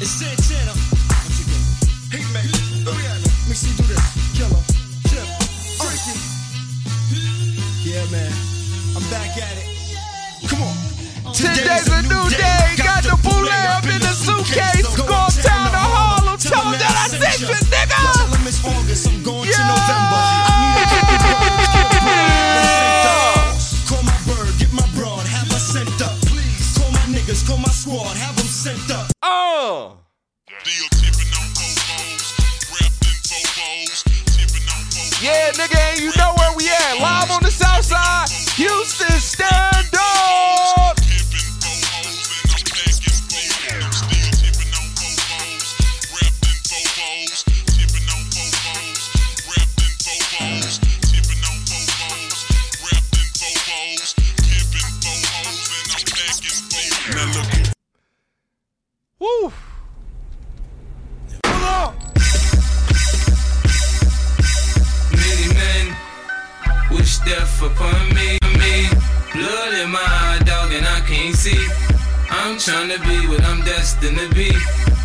It's Santana. Once again. Hey, man. Yeah, man. Let me see do this. Killer. Tip. Freaky. Yeah, man. I'm back at it. Come on. Today's a new day. Got the up in the suitcase. Go uptown to Harlem. Tell them that I sent you, nigga. Tell them it's August. I'm going to November. I need a. Get. Call my bird. Get my broad. Have her sent up. Please. Call my niggas. Call my squad. Have up. Oh. Yeah, nigga, and you know where we at. Live on the south side. Houston, stand upon me, me. Blood in my eye, dog, and I can't see. I'm trying to be what I'm destined to be.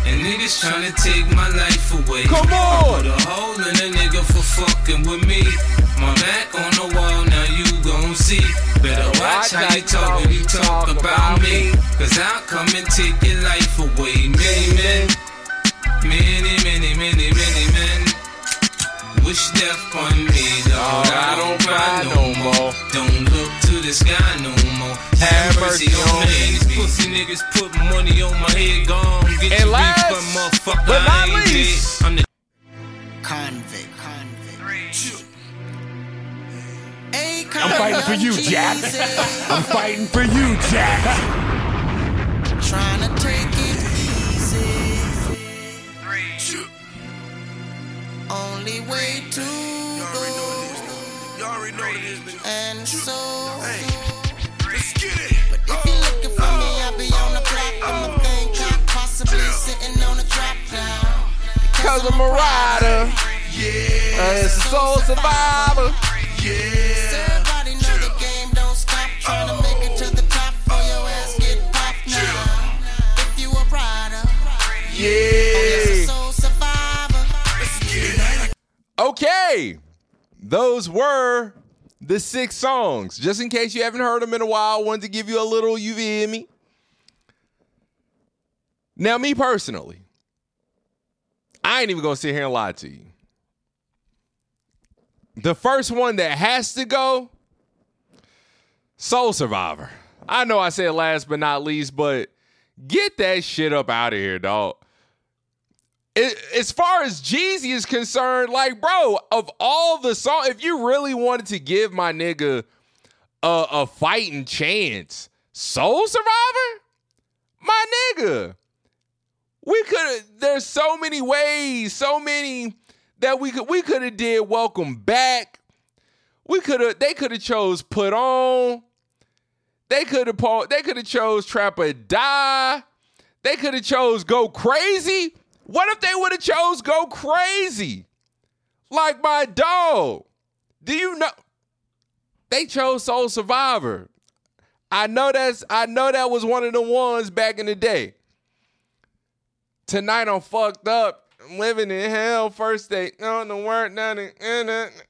And niggas trying to take my life away. Come on! I put a hole in a nigga for fucking with me. My back on the wall, now you gon' see. Better watch how you talk when you talk about me. Cause I'll come and take your life away. Many men, many, many, many, many men. Wish death on me, dog. I don't cry no more. Don't look to the sky no more. Have mercy on me. These pussy niggas put money on my head, gone. Get And your last, refund, motherfucker. but not I ain't least. dead. I'm the Convict. Convict. I'm fighting for you, Jack. I'm fighting for you, Jack. Trying to take it Only way to go. And so. But if you're looking for me, I'll be on the block. I'm a thing cop, possibly sitting on a drop now. Cause I'm a rider. Uh, it's Soul Survivor. Everybody know the game don't stop. Trying to make it to the top or your ass get popped now. If you a rider, Yeah. Okay. Those were the six songs. Just in case you haven't heard them in a while, I wanted to give you a little, hear me? Now, me personally, I ain't even gonna sit here and lie to you. The first one that has to go, Soul Survivor. I know I said last but not least, but get that shit up out of here, dog as far as Jeezy is concerned, like, bro, of all the songs, if you really wanted to give my nigga a, a fighting chance, Soul Survivor, my nigga, we could. There's so many ways, so many that we could we could have did. Welcome back. We could have. They could have chose put on. They could have. They could have chose trap or die. They could have chose go crazy. What if they would have chose go crazy? Like my dog. Do you know? They chose Soul Survivor. I know that's I know that was one of the ones back in the day. Tonight I'm fucked up. I'm living in hell. First day. No, no work, nothing.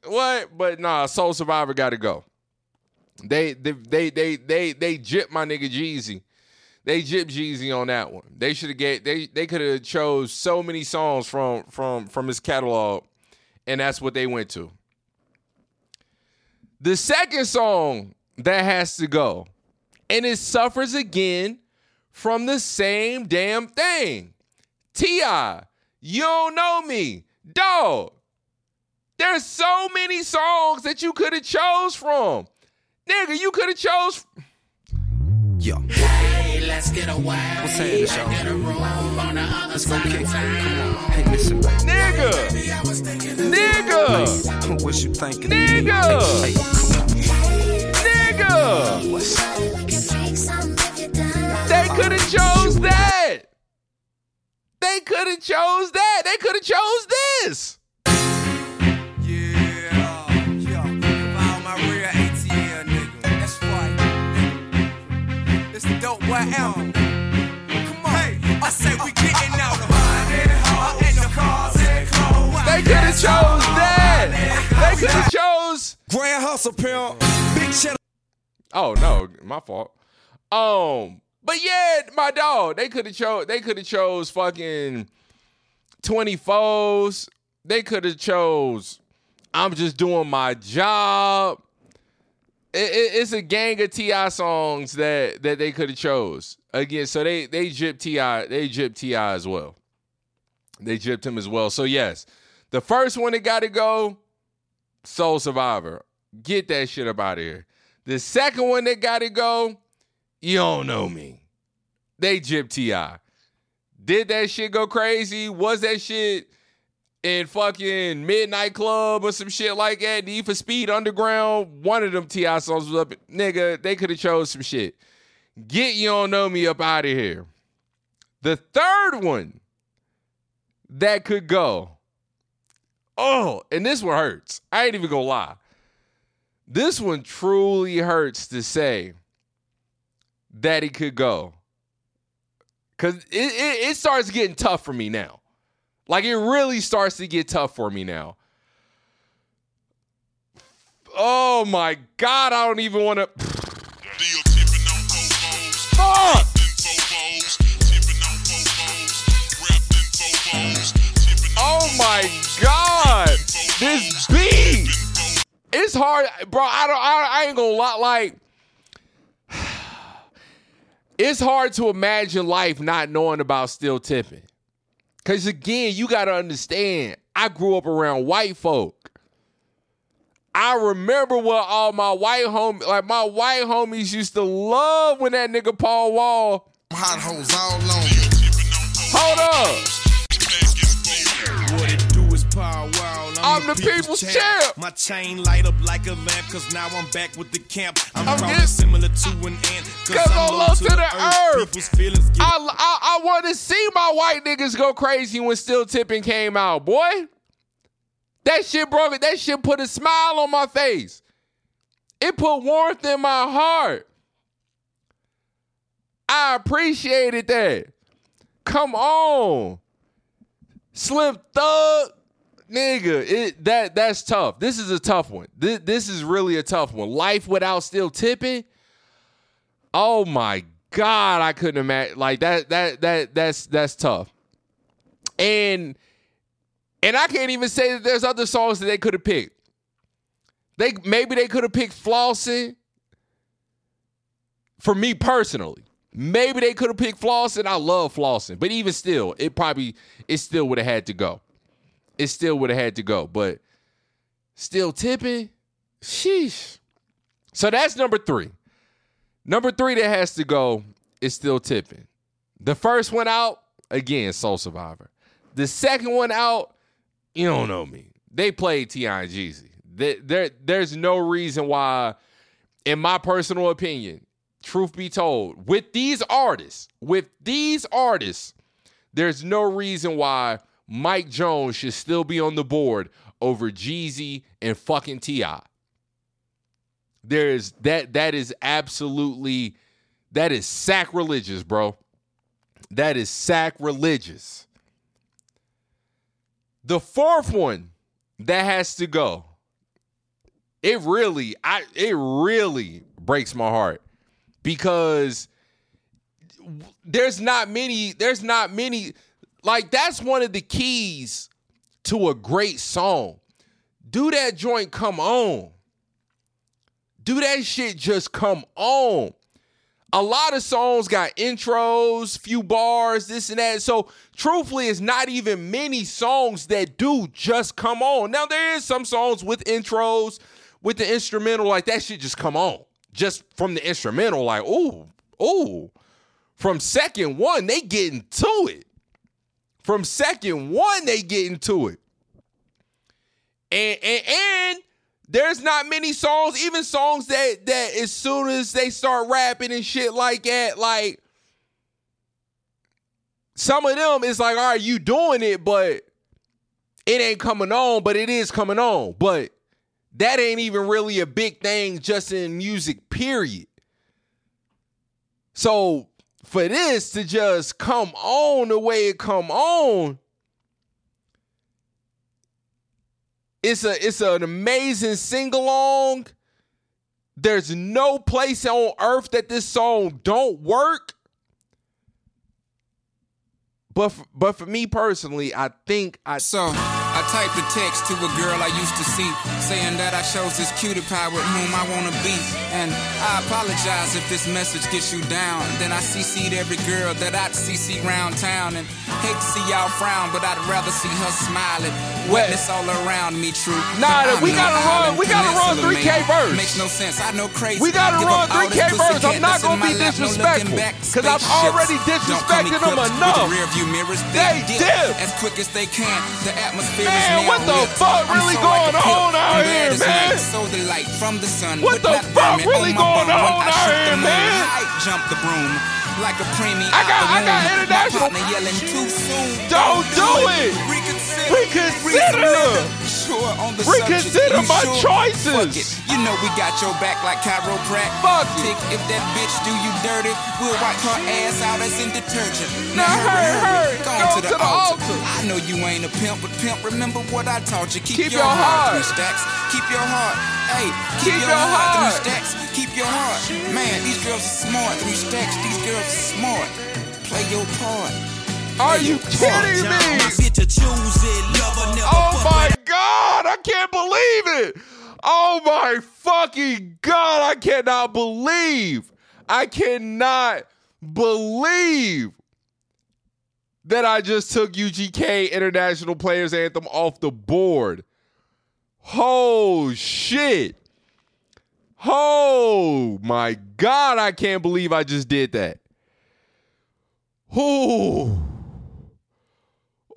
What? But nah, Soul Survivor gotta go. They they they they they they jip my nigga Jeezy. They jip Jeezy on that one. They should have get they they could have chose so many songs from from from his catalog, and that's what they went to. The second song that has to go, and it suffers again from the same damn thing. T.I., you don't know me, dog. There's so many songs that you could have chose from, nigga. You could have chose. Yo. Hey, let's get away. What's happening, y'all? Get a room on the other Let's go side kick. of town. Come on. Hey, listen, baby. Nigga. Nigga. What you thinking? Nigga. Hey, come on. Nigga. They could have chose that. They could have chose that. They could have chose this. It's the dope boy album. Come on. Hey, I say we getting out of money, and the cars and clothes. They could have chose that. They could have chose. Grand hustle pimp, big shit. Oh no, my fault. Um, but yeah, my dog. They could have chose. They could have chose fucking twenty foes. They could have chose. I'm just doing my job. It, it, it's a gang of T.I. songs that that they could have chose again. So they they gypped Ti. They gypped T.I. as well. They gypped him as well. So yes, the first one that got to go, Soul Survivor. Get that shit up out of here. The second one that got to go, you don't know me. They gypped Ti. Did that shit go crazy? Was that shit in fucking Midnight Club or some shit like that? Need for Speed Underground? One of them T.I. songs was up. Nigga, they could have chose some shit. Get you don't know me up out of here. The third one that could go. Oh, and this one hurts. I ain't even gonna lie. This one truly hurts to say that he could go. Cause it, it, it starts getting tough for me now. Like it really starts to get tough for me now. Oh my god, I don't even want to. Fuck! Oh my god, this beat! It's hard, bro. I don't. I, I ain't gonna lie. Like, it's hard to imagine life not knowing about still tipping. Cause again, you gotta understand. I grew up around white folk. I remember what all my white homies, like my white homies, used to love when that nigga Paul Wall. Hot hoes all on Hold up. I'm the people's champ. My chain light up like a lamp, cause now I'm back with the camp. I'm, I'm probably getting- similar to an ant, cause, Cause I'm low to the earth. People's feelings get I, I, I want to see my white niggas go crazy when Still Tipping came out, boy. That shit broke it. That shit put a smile on my face. It put warmth in my heart. I appreciated that. Come on. Slim Thug, nigga, it that that's tough. This is a tough one. This, this is really a tough one. Life without still tipping. Oh my god, I couldn't imagine like that. That that that's that's tough. And and I can't even say that there's other songs that they could have picked. They maybe they could have picked Flossing. For me personally, maybe they could have picked Flossing. I love Flossing, but even still, it probably it still would have had to go. It still would have had to go, but still tipping. Sheesh. So that's number three. Number three that has to go is still tipping. The first one out, again, Soul Survivor. The second one out, you don't know me. They played T.I. and Jeezy. There, there, there's no reason why, in my personal opinion, truth be told, with these artists, with these artists, there's no reason why Mike Jones should still be on the board over Jeezy and fucking T.I. There's that that is absolutely that is sacrilegious, bro. That is sacrilegious. The fourth one that has to go. It really, I it really breaks my heart because there's not many, there's not many, like that's one of the keys to a great song. Do that joint come on. Do that shit just come on. A lot of songs got intros, few bars, this and that. So, truthfully, it's not even many songs that do just come on. Now, there is some songs with intros, with the instrumental, like that shit just come on. Just from the instrumental, like, ooh, ooh. From second one, they get into it. From second one, they get into it. And and and there's not many songs, even songs that that as soon as they start rapping and shit like that, like some of them it's like, all right, you doing it, but it ain't coming on, but it is coming on. But that ain't even really a big thing just in music, period. So for this to just come on the way it come on, it's a it's an amazing sing along. There's no place on earth that this song don't work. But for, but for me personally, I think I so I typed a text to a girl I used to see, saying that I chose this cutie pie with whom I wanna be. And I apologize if this message gets you down. Then I CC'd every girl that I'd CC round town. And hate to see y'all frown, but I'd rather see her smiling. Wetness all around me, true. Nah, we gotta run, we gotta run 3K verse. Makes no sense, I know crazy. We gotta run 3K verse. I'm not gonna be disrespectful. Cause I've already disrespected them enough. Mirrors, they, they dip as quick as they can. The atmosphere man, what the fuck really going on out here, man? So the light from the sun. What the fuck really going on out here, man? Jump the broom like a premium. I got, I got international. yelling too soon. Don't do it. Reconsider. Reconsider. Sure on the Reconsider subject, my sure? choices. Fuck it. You know we got your back like chiroprac. Fuck Tick, if that bitch do you dirty, we'll wipe her ass out as in detergent. Now hurry, hurry. Go, Go to the, to the altar. altar. I know you ain't a pimp, but pimp, remember what I taught you. Keep, Keep your, your heart. heart. Three stacks. Keep your heart. Hey, keep, Keep your, your heart. heart. Three stacks. Keep your heart. Man, these girls are smart. Three stacks. These girls are smart. Play your part. Are you kidding me? Oh my god, I can't believe it. Oh my fucking god, I cannot believe. I cannot believe that I just took UGK International Players Anthem off the board. Oh shit. Oh my god, I can't believe I just did that. Oh.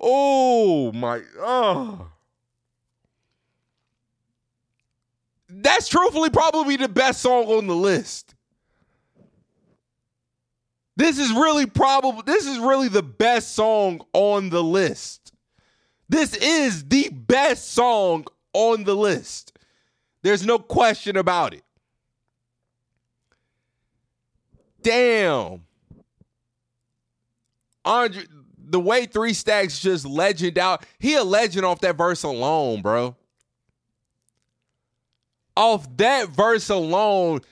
Oh my oh. That's truthfully probably the best song on the list. This is really probably this is really the best song on the list. This is the best song on the list. There's no question about it. Damn. Andre, the way Three Stacks just legend out, he a legend off that verse alone, bro. Off that verse alone,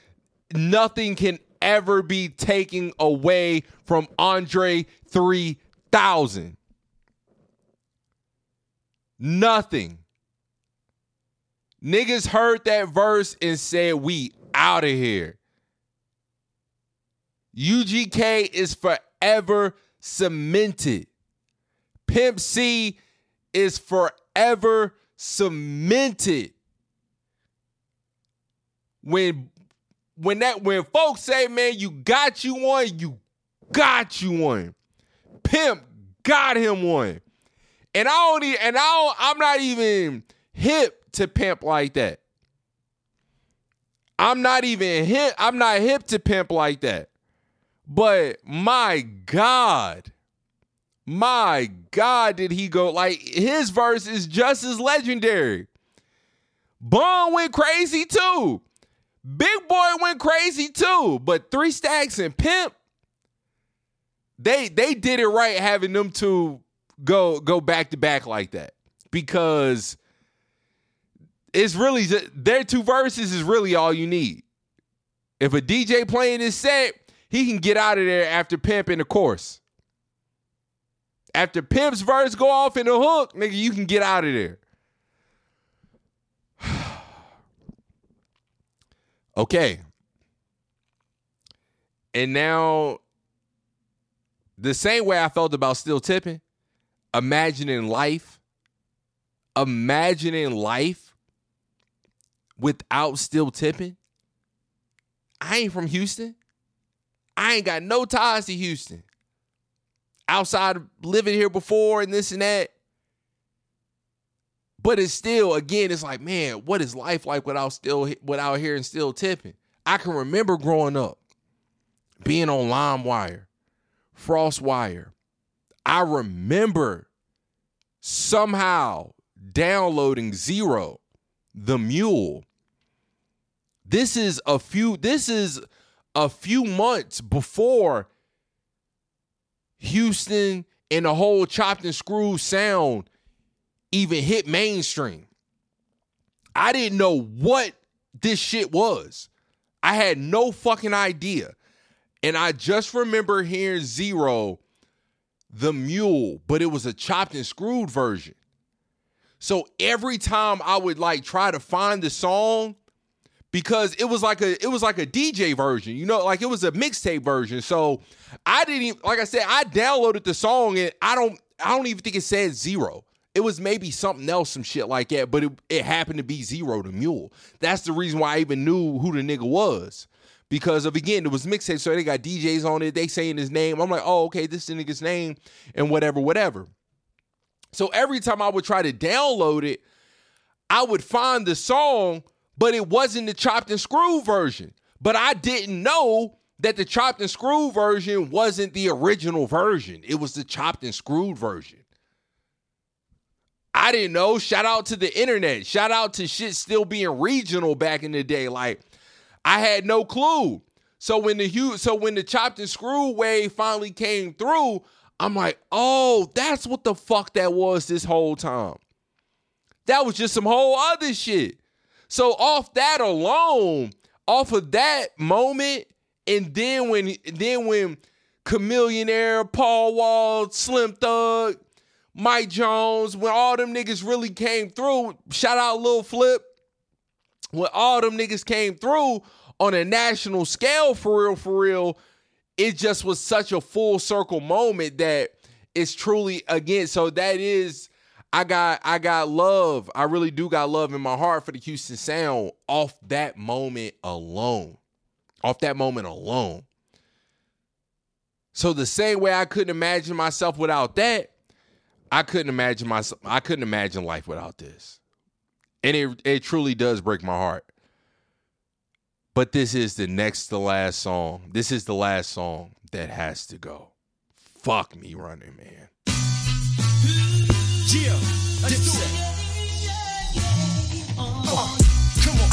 nothing can ever be taken away from Andre 3000. Nothing. Niggas heard that verse and said, We out of here. UGK is forever cemented. Pimp C is forever cemented. When when that when folks say, man, you got you one, you got you one. Pimp got him one. And I don't even, and I don't, I'm not even hip to pimp like that. I'm not even hip, I'm not hip to pimp like that. But my God, my God, did he go like his verse is just as legendary. Bun went crazy too. Big Boy went crazy too. But Three Stacks and Pimp, they they did it right having them two go go back to back like that because it's really their two verses is really all you need. If a DJ playing this set, he can get out of there after Pimp in the course. After Pimp's verse go off in the hook, nigga, you can get out of there. okay. And now, the same way I felt about Still Tipping, imagining life, imagining life without Still Tipping. I ain't from Houston. I ain't got no ties to Houston. Outside living here before and this and that. But it's still, again, it's like, man, what is life like without still without hearing still tipping? I can remember growing up, being on LimeWire, FrostWire. I remember somehow downloading Z-Ro, the mule. This is a few, this is a few months before Houston and the whole chopped and screwed sound even hit mainstream. I didn't know what this shit was. I had no fucking idea. And I just remember hearing Z-Ro, the mule, but it was a chopped and screwed version. So every time I would like try to find the song, because it was like a it was like a DJ version, you know, like it was a mixtape version. So I didn't even like I said, I downloaded the song and I don't I don't even think it said Z-Ro. It was maybe something else, some shit like that, but it, it happened to be Z-Ro the Mule. That's the reason why I even knew who the nigga was. Because of again, it was mixtape, so they got DJs on it, they saying his name. I'm like, oh, okay, this is the nigga's name, and whatever, whatever. So every time I would try to download it, I would find the song but it wasn't the chopped and screwed version. But I didn't know that the chopped and screwed version wasn't the original version. It was the chopped and screwed version. I didn't know. Shout out to the internet. Shout out to shit still being regional back in the day. Like I had no clue. So when the huge, so when the chopped and screwed wave finally came through, I'm like, oh, that's what the fuck that was this whole time. That was just some whole other shit. So off that alone, off of that moment, and then when then when Chamillionaire, Paul Wall, Slim Thug, Mike Jones, when all them niggas really came through, shout out Lil Flip, when all them niggas came through on a national scale for real, for real, it just was such a full circle moment that it's truly again. So that is I got I got love. I really do got love in my heart for the Houston Sound off that moment alone. Off that moment alone. So the same way I couldn't imagine myself without that, I couldn't imagine myself I couldn't imagine life without this. And it it truly does break my heart. But this is the next to last song. This is the last song that has to go. Fuck me running, man. Yeah. Dipset. Uh, come on.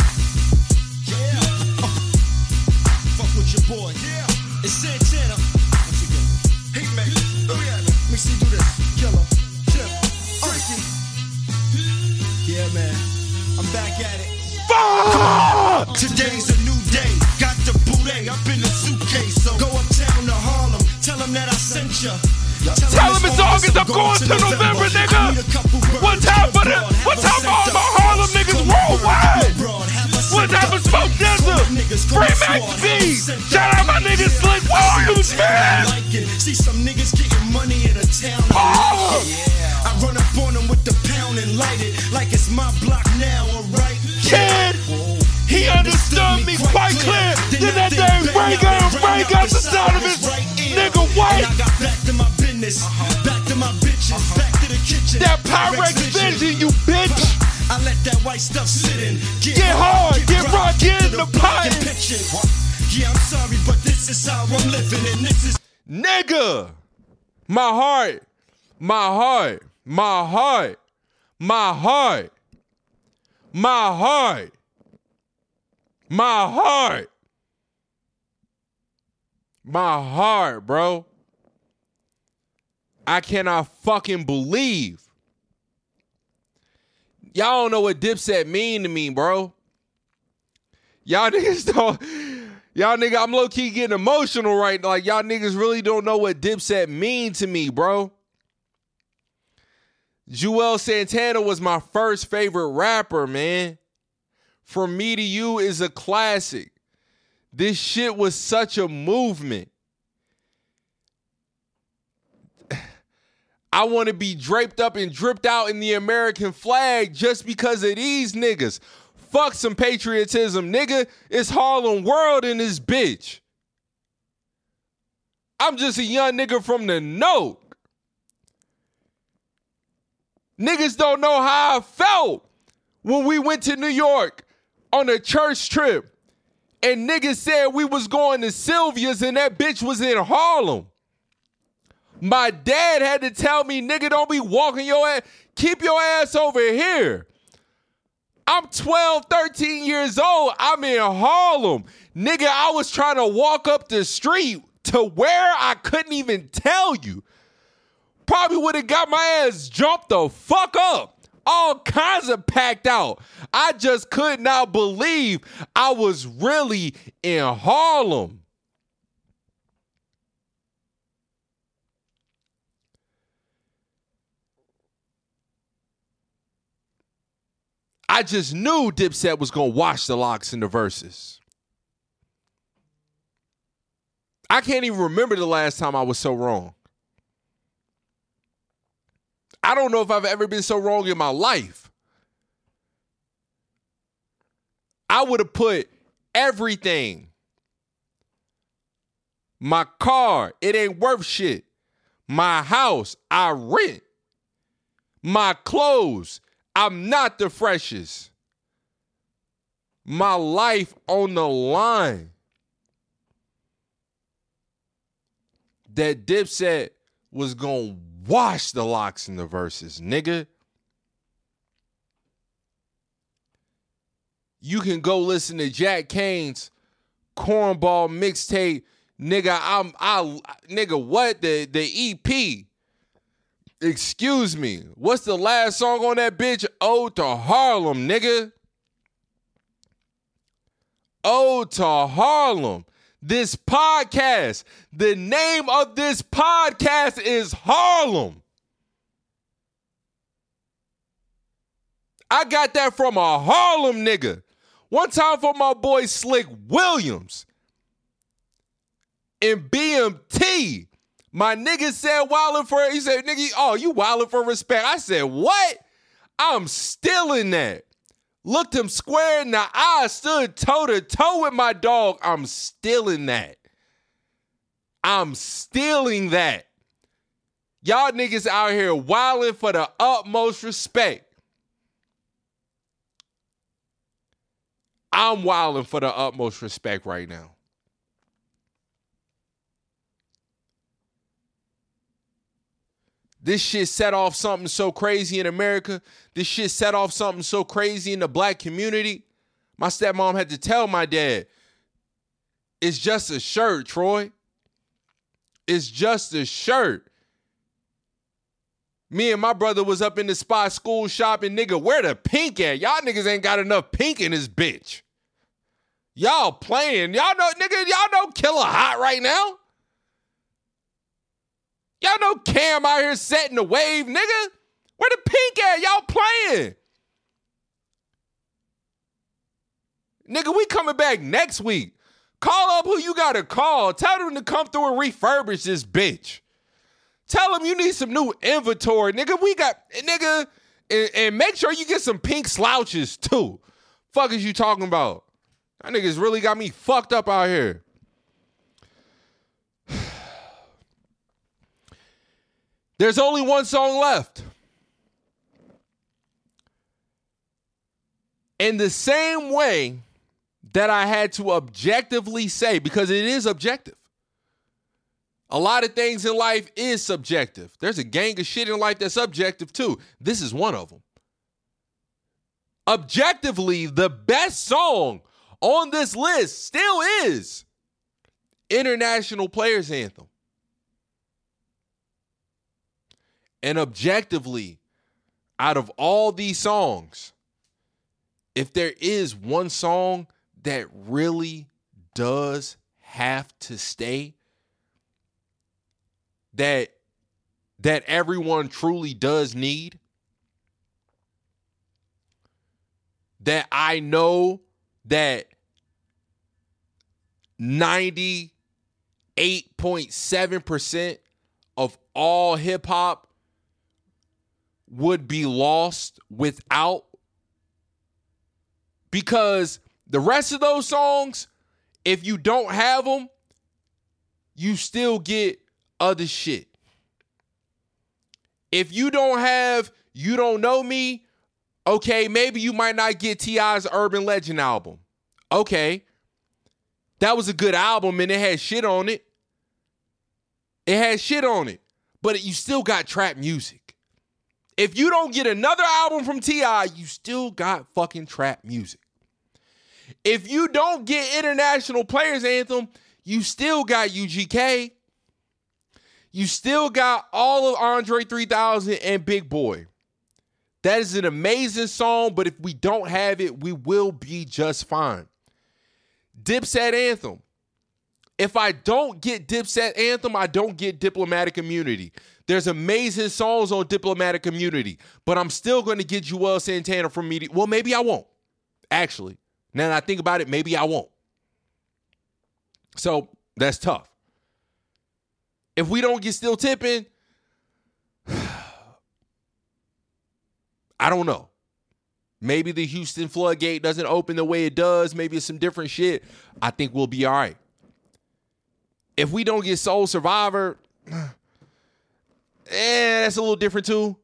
Yeah. Uh, fuck with your boy. Yeah. It's Santana. Once again. Hey, man. Let me, let me see do this. Killer. Freaky. Yeah, man. I'm back at it. Fuck! Today's a new day. Got the booty up in the suitcase. So go uptown to Harlem. Tell them that I sent ya. Tell him it's August, I'm going to November, nigga. One time for the, one time for all my Harlem niggas worldwide. One time for Smoke Desert, Free Max B. Shout out my nigga Slick Williams, man. See some niggas getting money in a town. Oh. I run up on them with the pound and light it like it's my block now, alright? Kid, he understood me quite clear. Then that thing Ray got Ray got the sound of his nigga white. I got back to my business, back to my bitches, back to the kitchen. That Pyrex vision, you bitch. I let that white stuff sit in. Get hard, get rock, get in the pipe. Yeah, I'm sorry, but this is how I'm living, and this is. Nigga, my heart, my heart, my heart, my heart, my heart, my heart, my heart, bro. I cannot fucking believe. Y'all don't know what Dipset mean to me, bro. Y'all niggas don't. Y'all nigga, I'm low key getting emotional right now. Like y'all niggas really don't know what Dipset mean to me, bro. Juelz Santana was my first favorite rapper, man. From Me to You is a classic. This shit was such a movement. I want to be draped up and dripped out in the American flag just because of these niggas. Fuck some patriotism, nigga. It's Harlem World in this bitch. I'm just a young nigga from the note. Niggas don't know how I felt when we went to New York on a church trip and niggas said we was going to Sylvia's and that bitch was in Harlem. My dad had to tell me, nigga, don't be walking your ass. Keep your ass over here. I'm 12, 13 years old. I'm in Harlem. Nigga, I was trying to walk up the street to where I couldn't even tell you. Probably would have got my ass jumped the fuck up. All kinds of packed out. I just could not believe I was really in Harlem. I just knew Dipset was gonna wash the locks in the verses. I can't even remember the last time I was so wrong. I don't know if I've ever been so wrong in my life. I would have put everything. My car, it ain't worth shit. My house, I rent. My clothes, I'm not the freshest. My life on the line. That Dipset was gonna wash the locks in the verses, nigga. You can go listen to Jack Kane's cornball mixtape, nigga. I'm I nigga what the the EP. Excuse me. What's the last song on that bitch? Ode to Harlem, nigga. Ode to Harlem. This podcast, the name of this podcast is Harlem. I got that from a Harlem nigga. One time for my boy Slick Williams in BMT. My nigga said wildin' for he said, nigga, oh, you wildin' for respect. I said, what? I'm still in that. Looked him square in the eye, stood toe to toe with my dog. I'm still in that. I'm stealing that. Y'all niggas out here wildin' for the utmost respect. I'm wilding for the utmost respect right now. This shit set off something so crazy in America. This shit set off something so crazy in the black community. My stepmom had to tell my dad, it's just a shirt, Troy. It's just a shirt. Me and my brother was up in the spot school shopping, nigga. Where the pink at? Y'all niggas ain't got enough pink in this bitch. Y'all playing. Y'all know, nigga, y'all know Killer hot right now. Y'all know Cam out here setting the wave, nigga. Where the pink at? Y'all playing. Nigga, we coming back next week. Call up who you gotta call. Tell them to come through and refurbish this bitch. Tell them you need some new inventory, nigga. We got nigga, and, and make sure you get some pink slouches too. Fuck is you talking about? That niggas really got me fucked up out here. There's only one song left. In the same way that I had to objectively say, because it is objective. A lot of things in life is subjective. There's a gang of shit in life that's subjective too. This is one of them. Objectively, the best song on this list still is International Players Anthem. And objectively, out of all these songs, if there is one song that really does have to stay, that that everyone truly does need, that I know that 98.7% of all hip hop would be lost without because the rest of those songs if you don't have them you still get other shit. If you don't have you don't know me okay maybe you might not get T.I.'s urban legend album. Okay that was a good album and it had shit on it. It had shit on it but you still got trap music if you don't get another album from T.I., you still got fucking trap music. If you don't get International Players Anthem, you still got UGK. You still got all of Andre 3000 and Big Boy. That is an amazing song, but if we don't have it, we will be just fine. Dipset Anthem. If I don't get Dipset Anthem, I don't get Diplomatic Immunity. There's amazing songs on Diplomatic Immunity, but I'm still going to get Juelz Santana from Media. Well, maybe I won't. Actually, now that I think about it, maybe I won't. So that's tough. If we don't get still tipping, I don't know. Maybe the Houston floodgate doesn't open the way it does. Maybe it's some different shit. I think we'll be all right. If we don't get Soul Survivor, eh, that's a little different too.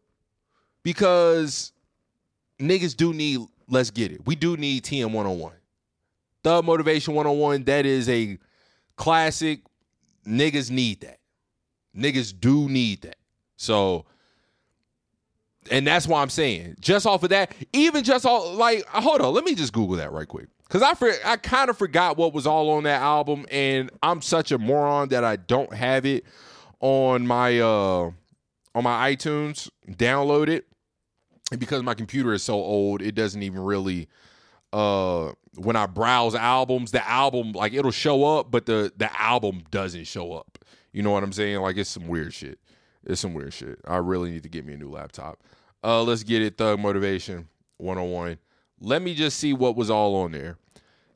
Because niggas do need, let's get it. We do need TM 101. Thug Motivation 101, that is a classic. Niggas need that. Niggas do need that. So, and that's why I'm saying, just off of that, even just all like, hold on, let me just Google that right quick. Cause I for, I kind of forgot what was all on that album, and I'm such a moron that I don't have it on my uh on my iTunes, download it. And because my computer is so old, it doesn't even really uh when I browse albums, the album like it'll show up, but the the album doesn't show up. You know what I'm saying? Like it's some weird shit. It's some weird shit. I really need to get me a new laptop. Uh let's get it Thug Motivation 101. Let me just see what was all on there.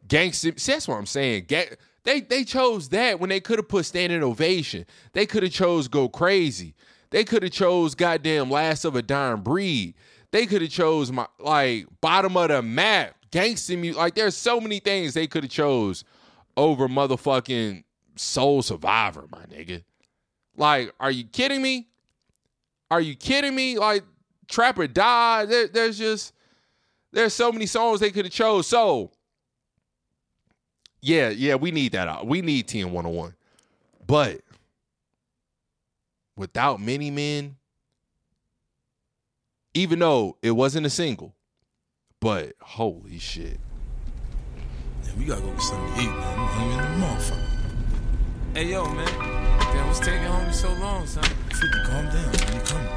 Gangsta, see, that's what I'm saying. Gang, they they chose that when they could have put standing ovation. They could have chose go crazy. They could have chose goddamn last of a dying breed. They could have chose my like bottom of the map gangster music. Like there's so many things they could have chose over motherfucking Soul Survivor, my nigga. Like, are you kidding me? Are you kidding me? Like Trap or Die. There, there's just there's so many songs they could have chose. So yeah, yeah, we need that out. We need TM 101. But without many men, Even though it wasn't a single. But holy shit. Yeah, we gotta go get something to eat, man. I'm hungry in the motherfucker. Hey yo, man. Damn, what's taking homie so long, son? 50, calm down. When you coming?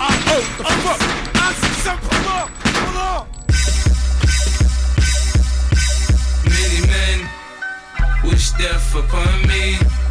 Ah, oh, the fuck! I see something. Hold on. Hold on. Many men wish death upon me.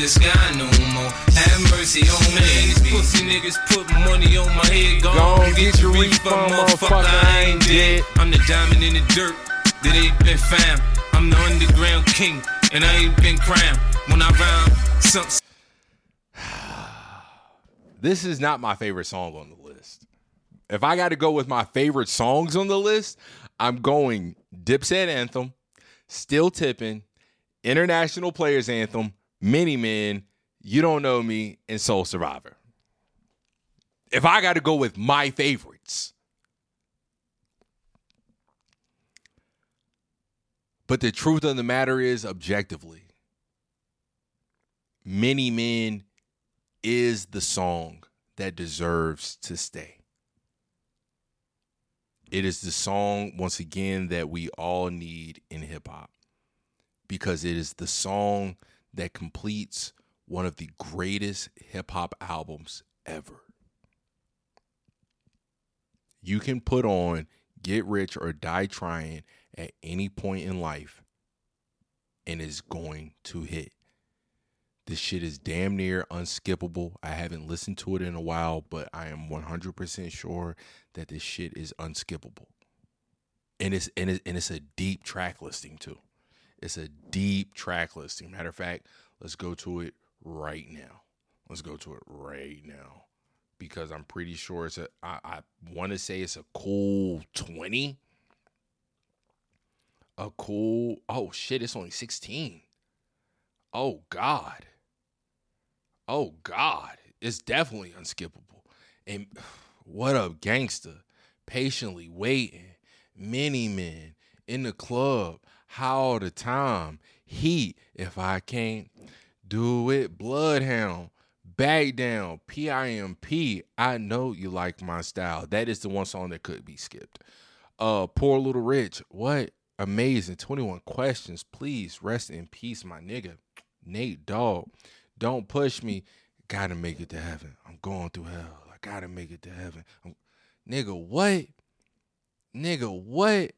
the sky no more. Have mercy on me. These pussy niggas put money on my head. Go on, get your refund, motherfucker. I ain't dead. I'm the diamond in the dirt that ain't been found. I'm the underground king, and I ain't been crowned. When I rhyme, some This is not my favorite song on the list. If I got to go with my favorite songs on the list, I'm going Dipset Anthem, Still Tipping, International Players Anthem, Many Men, You Don't Know Me, and Soul Survivor. If I got to go with my favorites. But the truth of the matter is, objectively, Many Men is the song that deserves to stay. It is the song, once again, that we all need in hip hop because it is the song that completes one of the greatest hip hop albums ever. You can put on Get Rich or Die Trying at any point in life and it's going to hit. This shit is damn near unskippable. I haven't listened to it in a while, but I am 100% sure that this shit is unskippable. And it's and it's, and it's a deep track listing too. It's a deep track listing. Matter of fact, let's go to it right now. Let's go to it right now because I'm pretty sure it's a. I, I want to say it's a cool 20. A cool. Oh shit! It's only 16. Oh God. Oh God. It's definitely unskippable. And what a gangster? Patiently waiting. Many men in the club. How the time? Heat. If I can't do it, Bloodhound. Back down. PIMP. I know you like my style. That is the one song that could be skipped. Uh, Poor Little Rich. What? Amazing. 21 questions. Please rest in peace, my nigga. Nate Dogg. Don't push me. Gotta make it to heaven. I'm going through hell. I gotta make it to heaven. I'm, nigga, what? Nigga, what?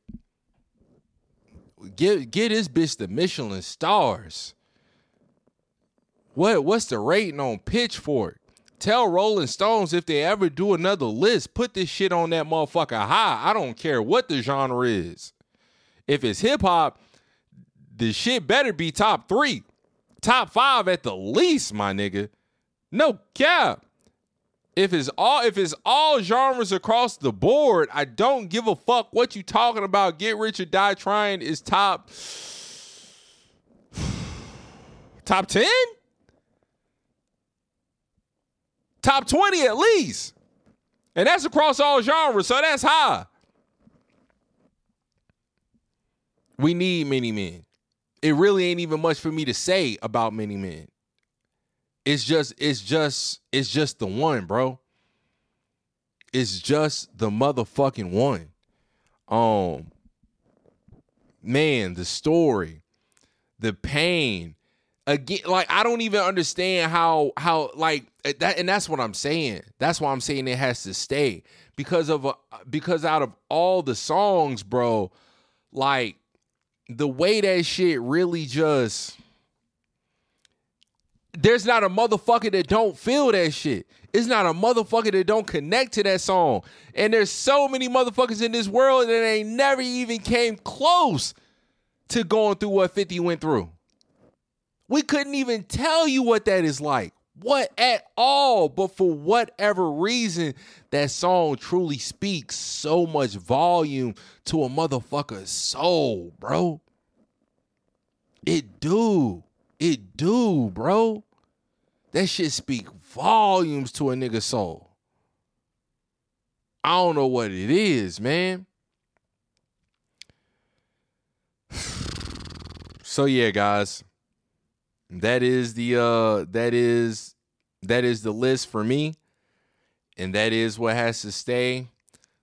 Get get this bitch the Michelin stars. What what's the rating on Pitchfork? Tell Rolling Stones if they ever do another list, put this shit on that motherfucker high. I don't care what the genre is. If it's hip hop, the shit better be top three, top five at the least, my nigga. No cap. If it's all if it's all genres across the board, I don't give a fuck what you talking about. Get rich or die trying is top top 10? Top 20 at least. And that's across all genres, so that's high. We need many men. It really ain't even much for me to say about many men. It's just, it's just, it's just the one, bro. It's just the motherfucking one. Um, man, the story, the pain. Again, like I don't even understand how how like that, and that's what I'm saying. That's why I'm saying it has to stay because of uh, because out of all the songs, bro, like the way that shit really just there's not a motherfucker that don't feel that shit. It's not a motherfucker that don't connect to that song. And there's so many motherfuckers in this world that ain't never even came close to going through what 50 went through. We couldn't even tell you what that is like. what at all. But for whatever reason, that song truly speaks so much volume to a motherfucker's soul, bro. It do. It do, bro. That shit speak volumes to a nigga's soul. I don't know what it is, man. So yeah, guys. That is the uh that is that is the list for me. And that is what has to stay.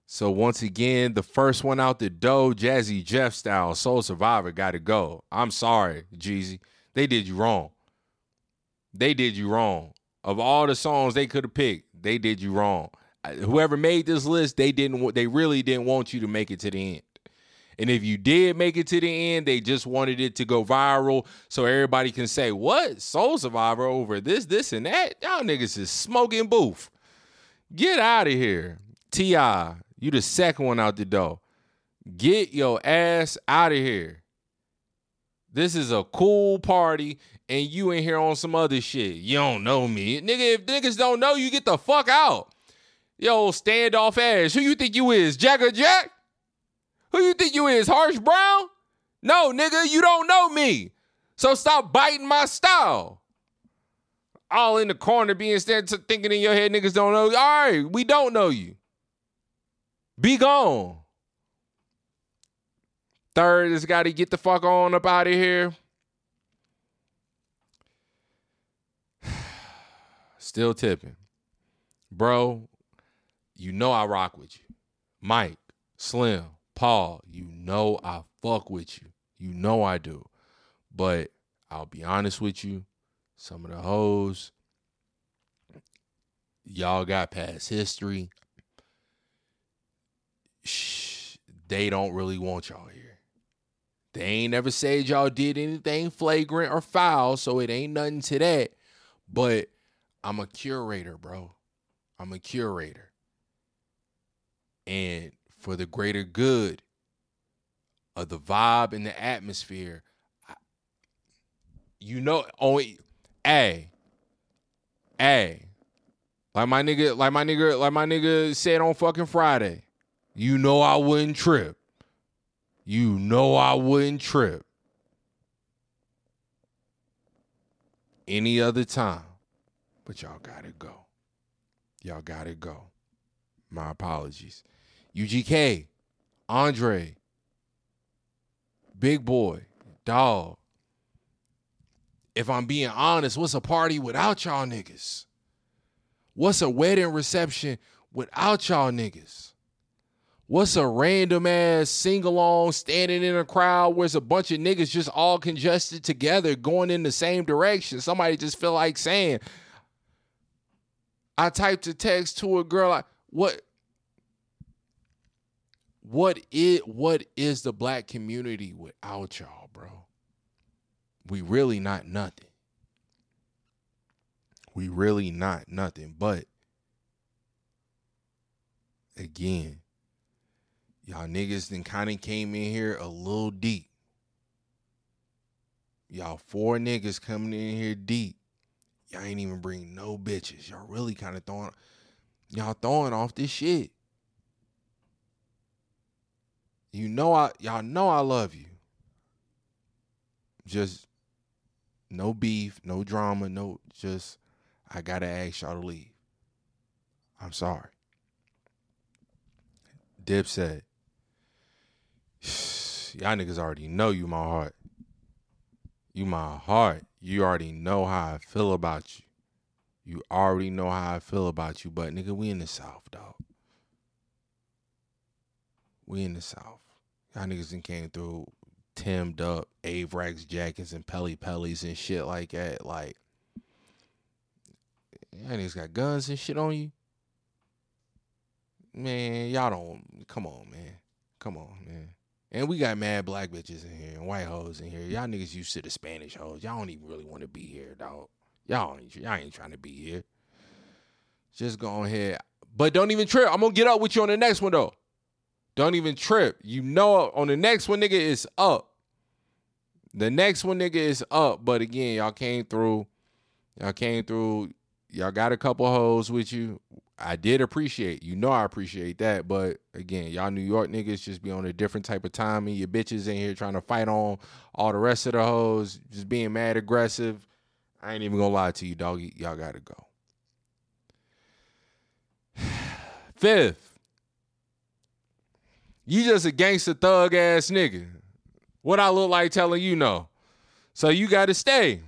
So once again, the first one out the dough, Jazzy Jeff style, Soul Survivor got to go. I'm sorry, Jeezy. They did you wrong. They did you wrong. Of all the songs they could have picked, they did you wrong. Whoever made this list, they didn't. They really didn't want you to make it to the end. And if you did make it to the end, they just wanted it to go viral so everybody can say, "What Soul Survivor over this, this, and that? Y'all niggas is smoking booth. Get out of here, Ti. You the second one out the door. Get your ass out of here. This is a cool party, and you in here on some other shit. You don't know me. Nigga, if niggas don't know you, get the fuck out. Yo, standoff ass. Who you think you is? Jagger Jack? Who you think you is? Harsh Brown? No, nigga, you don't know me. So stop biting my style. All in the corner being stand thinking in your head, niggas don't know. All right, we don't know you. Be gone. Third has got to get the fuck on up out of here. Still tipping. Bro, you know I rock with you. Mike, Slim, Paul, you know I fuck with you. You know I do. But I'll be honest with you, some of the hoes, y'all got past history. Shh, they don't really want y'all here. They ain't never said y'all did anything flagrant or foul, so it ain't nothing to that. But I'm a curator, bro. I'm a curator. And for the greater good of the vibe and the atmosphere, I, you know, only, a, hey, like my nigga, like my nigga, like my nigga said on fucking Friday, you know I wouldn't trip. You know I wouldn't trip. Any other time. But y'all gotta go. Y'all gotta go. My apologies. UGK, Andre, Big Boy, Dog. If I'm being honest, what's a party without y'all niggas? What's a wedding reception without y'all niggas? What's a random ass sing along standing in a crowd where it's a bunch of niggas just all congested together going in the same direction? Somebody just feel like saying, I typed a text to a girl like, what what is what is the black community without y'all, bro? We really not nothing. We really not nothing. But again, y'all niggas then kind of came in here a little deep. Y'all four niggas coming in here deep. Y'all ain't even bring no bitches. Y'all really kind of throwing y'all throwing off this shit. You know I y'all know I love you. Just no beef, no drama, no just I gotta ask y'all to leave. I'm sorry. Dip said, Y'all niggas already know you my heart. You my heart. You already know how I feel about you. You already know how I feel about you, but nigga, we in the South, dog. We in the South. Y'all niggas done came through Timmed up, Avirex jackets and Pelle Pelles and shit like that. Like, y'all niggas got guns and shit on you. Man, y'all don't. Come on, man. Come on, man. And we got mad black bitches in here and white hoes in here. Y'all niggas used to the Spanish hoes. Y'all don't even really want to be here, dog. Y'all ain't, y'all ain't trying to be here. Just go ahead. But don't even trip. I'm gonna get up with you on the next one though. Don't even trip. You know on the next one, nigga, is up. The next one, nigga, is up. But again, y'all came through. Y'all came through. Y'all got a couple hoes with you. I did appreciate, you know, I appreciate that. But again, y'all New York niggas just be on a different type of timing. Your bitches in here trying to fight on all the rest of the hoes, just being mad aggressive. I ain't even gonna lie to you, doggy. Y'all gotta go. Fifth, you just a gangster thug ass nigga. What I look like telling you no. So you gotta stay.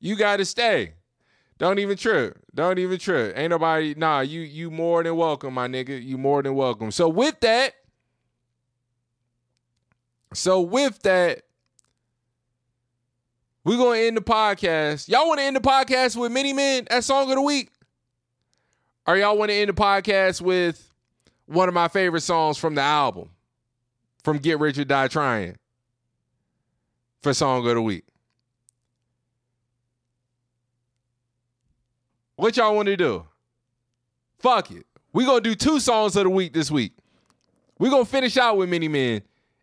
You gotta stay. Don't even trip. Don't even trip. Ain't nobody. Nah, you you more than welcome, my nigga. You more than welcome. So with that, so with that, we're gonna end the podcast. Y'all want to end the podcast with Many Men at Song of the Week? Or y'all want to end the podcast with one of my favorite songs from the album, from Get Rich or Die Trying, for Song of the Week? What y'all want to do? Fuck it. we to do two songs of the week this week. we to finish out with Many Men,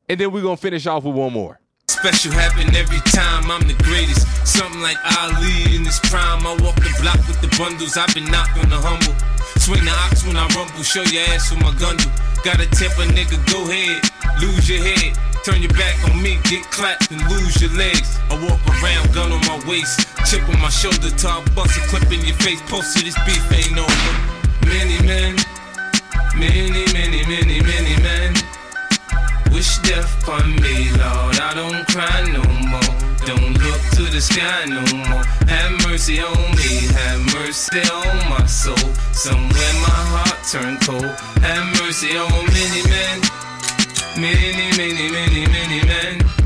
and then we to finish off with one more. Special happen every time I'm the greatest. Something like Ali in his prime. I walk the block with the bundles. I've been knocked on the humble. Swing the ox when I rumble. Show your ass with my gun do. Got a temper, nigga, go ahead. Lose your head. Turn your back on me, get clapped and lose your legs. I walk around, gun on my waist. Chip on my shoulder, top bust a clip in your face. Post to this beef ain't over. Many men, many, many, many, many men. Wish death upon me, Lord. I don't cry no more. Don't look to the sky no more. Have mercy on me, have mercy on my soul. Somewhere my heart turned cold. Have mercy on many men, many, many, many, many men.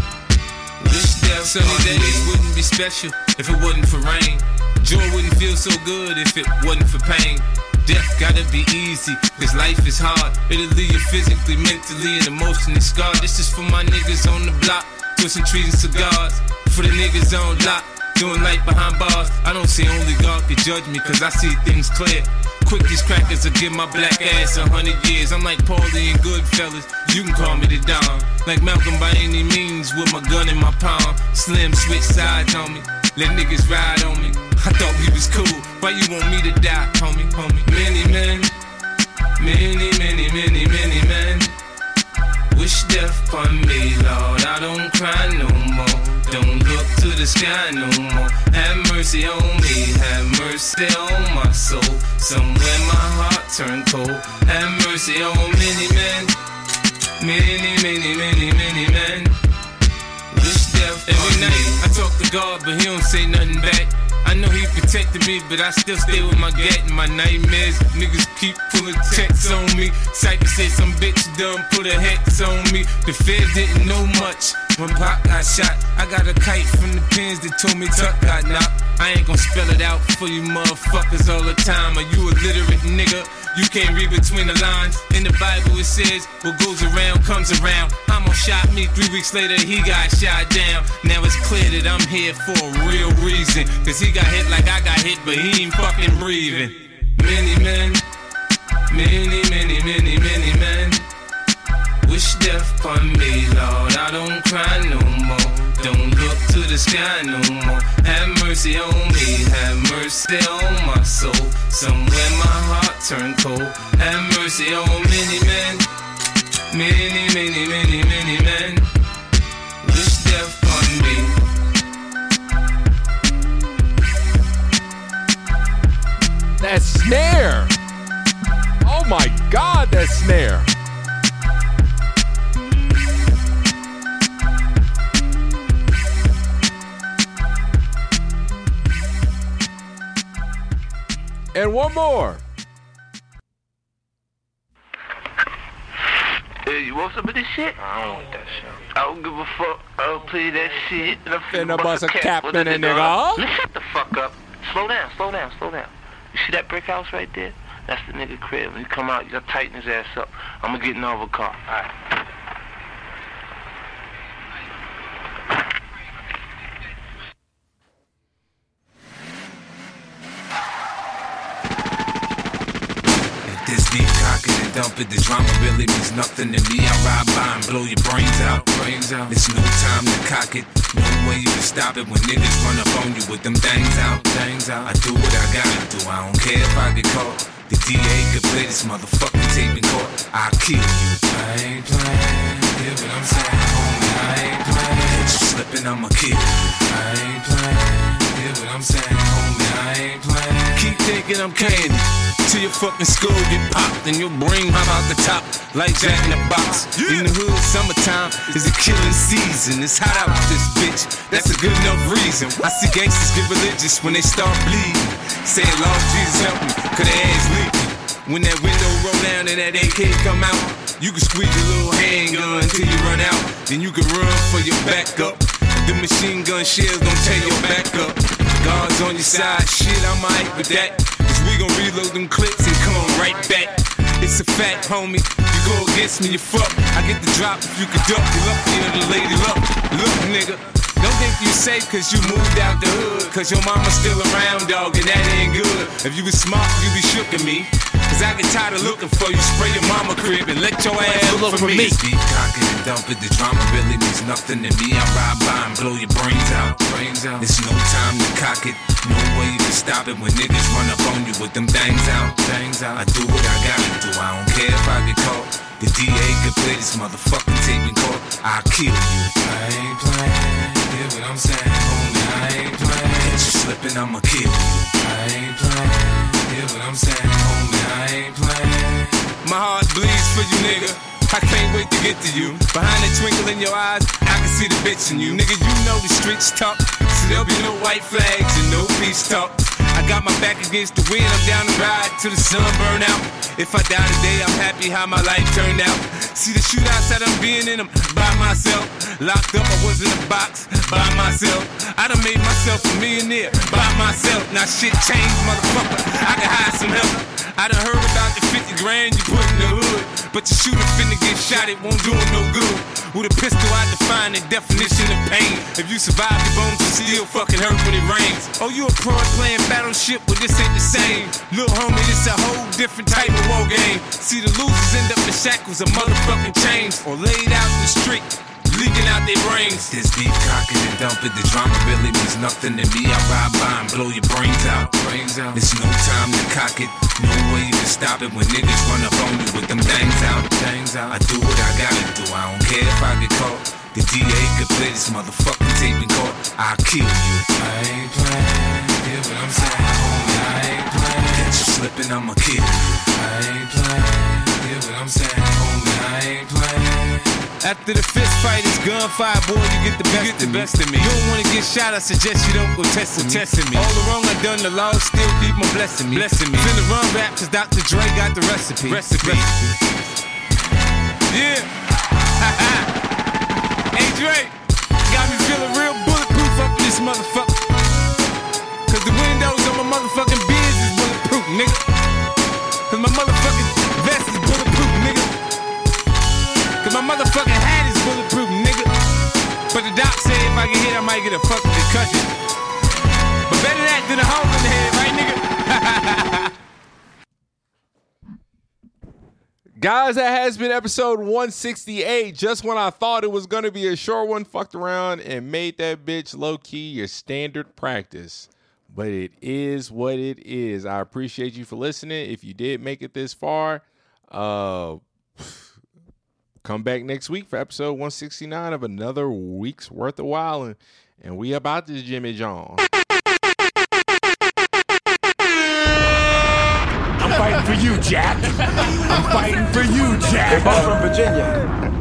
Wish sunny days wouldn't be special if it wasn't for rain. Joy wouldn't feel so good if it wasn't for pain. Death gotta be easy, cause life is hard. It'll leave you physically, mentally, and emotionally scarred. This is for my niggas on the block, twisting trees and cigars. For the niggas on lock, doing life behind bars. I don't see only God can judge me, cause I see things clear. Quick these crackers will give my black ass a hundred years. I'm like Paulie and Goodfellas, you can call me the Don. Like Malcolm by any means, with my gun in my palm. Slim switch sides on me, let niggas ride on me. I thought we was cool, why you want me to die, homie, homie? Many men, many, many, many, many men. Wish death upon me, Lord. I don't cry no more. Don't the sky no more. Have mercy on me, have mercy on my soul. Somewhere my heart turned cold. Have mercy on many men, many, many, many, many men. Wish death every night. I talk to God, but He don't say nothing back. I know he protected me, but I still stay with my gat and my nightmares. Niggas keep pulling checks on me. Cypher said some bitch done put a hex on me. The feds didn't know much when Pop got shot. I got a kite from the pins that told me Tuck got knocked. I ain't gon' spell it out for you motherfuckers all the time. Are you a literate nigga? You can't read between the lines. In the Bible it says, what goes around comes around. I'ma shot me, three weeks later he got shot down. Now it's clear that I'm here for a real reason. Cause he got hit like I got hit, but he ain't fucking breathing. Many men, many, many, many, many men. Wish death upon me, Lord. I don't cry no more. Don't look to the sky no more. Have mercy on me, have mercy on my soul. Somewhere my heart turned cold. Have mercy on many men, many, many, many, many men. Wish death upon me. That snare. Oh my God, that snare. And one more. Hey, you want some of this shit? I don't want that shit. I don't give a fuck. I don't play that shit. And I'm Finna finna bust a cap in a nigga, huh? huh? Man, shut the fuck up. Slow down, slow down, slow down. You see that brick house right there? That's the nigga crib. When you come out, you gotta tighten his ass up. I'm gonna get in over car. Alright. If this deep cock in the and dump it. The drama really means nothing to me. I ride by and blow your brains out. Brains out. It's no time to cock it. No way you can stop it when niggas run up on you with them things out. Things out. I do what I gotta do. I don't care if I get caught. The DA could play this motherfucking tape in court. I'll kill you. I ain't playing. Hear what I'm saying, homie? I ain't playing. Catch you slipping, I'ma kill you. I ain't playing. Hear what I'm saying, homie? I ain't playing. Keep thinking I'm candy. Till your fucking skull get popped and your brain hop out the top like Jack in the Box. In the hood, summertime is a killing season. It's hot out this bitch. That's a good enough reason. I see gangsters get religious when they start bleeding. Say, Lord Jesus help me, cause their ass leaking. When that window roll down and that AK come out, you can squeeze your little handgun till you run out. Then you can run for your backup. The machine gun shells gon' tear your back up. Guards on your side, shit, I might with that. We gon' reload them clips and come right back. It's a fact, homie. You go against me, you fuck. I get the drop if you can duck. You lucky the lady luck. Look, nigga. Don't think you safe cause you moved out the hood. Cause your mama's still around, dog, and that ain't good. If you was smart, you be shook at me. Cause I get tired of looking for you. Spray your mama crib and let your ass look for me. Speak cock it and dump it. The drama really means nothing to me. I ride by and blow your brains out. Brains out. There's no time to cock it. No way you can stop it when niggas run up on you with them things out. Things out. I do what I gotta do. I don't care if I get caught. The DA could play this motherfucking tape in court. I'll kill you. I ain't playing. Hear what I'm saying, homie? I ain't playing. Catch you slipping, I'ma kill you. I ain't playing. Hear what I'm saying, homie? I ain't playing. My heart bleeds for you, nigga. I can't wait to get to you. Behind the twinkle in your eyes, I can see the bitch in you. Nigga, you know the streets talk. So there'll be no white flags and no peace talk. I got my back against the wind, I'm down the ride till the sun burn out. If I die today, I'm happy how my life turned out. See the shootouts that I'm being in them by myself. Locked up, I was in a box by myself. I done made myself a millionaire by myself. Now shit changed, motherfucker. I can hide some help. I done heard about the 50 grand you put in the hood. But your shooter finna get shot, it won't do him no good. With a pistol, I define the definition of pain. If you survive the bones, you still fucking hurt when it rains. Oh, you a pro playing battleship, but this ain't the same. Little homie, this a whole different type of war game. See, the losers end up in shackles of motherfucking chains or laid out in the street. Leaking out their brains. This beef cocking and dumping. The drama really means nothing to me. I ride by and blow your brains out. Brains out. There's no time to cock it. No way to stop it when niggas run up on you with them things out. Things out. I do what I gotta do. I don't care if I get caught. The DA could play this motherfucking tape and court. I'll kill you. I ain't playing. Hear what I'm saying, Catch you slipping, I'ma you. I ain't playing. Hear what I'm saying, homie? I ain't playing. After the fist fight it's gunfire, boy, you get the best, you get the best of me. You don't wanna get shot, I suggest you don't go testing me. Testing me. All the wrong I done, the law still keep on blessing me. Blessing me. Finna run rap, cause Dr. Dre got the recipe. Recipe. Yeah. hey Dre, got me feeling real bulletproof up in this motherfucker. Cause the windows on my motherfucking Benz is bulletproof, nigga. Cause my motherfucking vest is bulletproof, nigga. Cause my motherfucking hat is bulletproof, nigga. But the doc said if I get hit, I might get a fucking concussion. But better that than a hole in the head, right, nigga? Guys, that has been episode 168. Just when I thought it was going to be a short one, fucked around and made that bitch low key your standard practice. But it is what it is. I appreciate you for listening. If you did make it this far, uh, come back next week for episode 169 of another week's worth of wilding. And we about this Jimmy John. I'm fighting for you, Jack. I'm fighting for you, Jack. They're both from Virginia. Niggas is wild.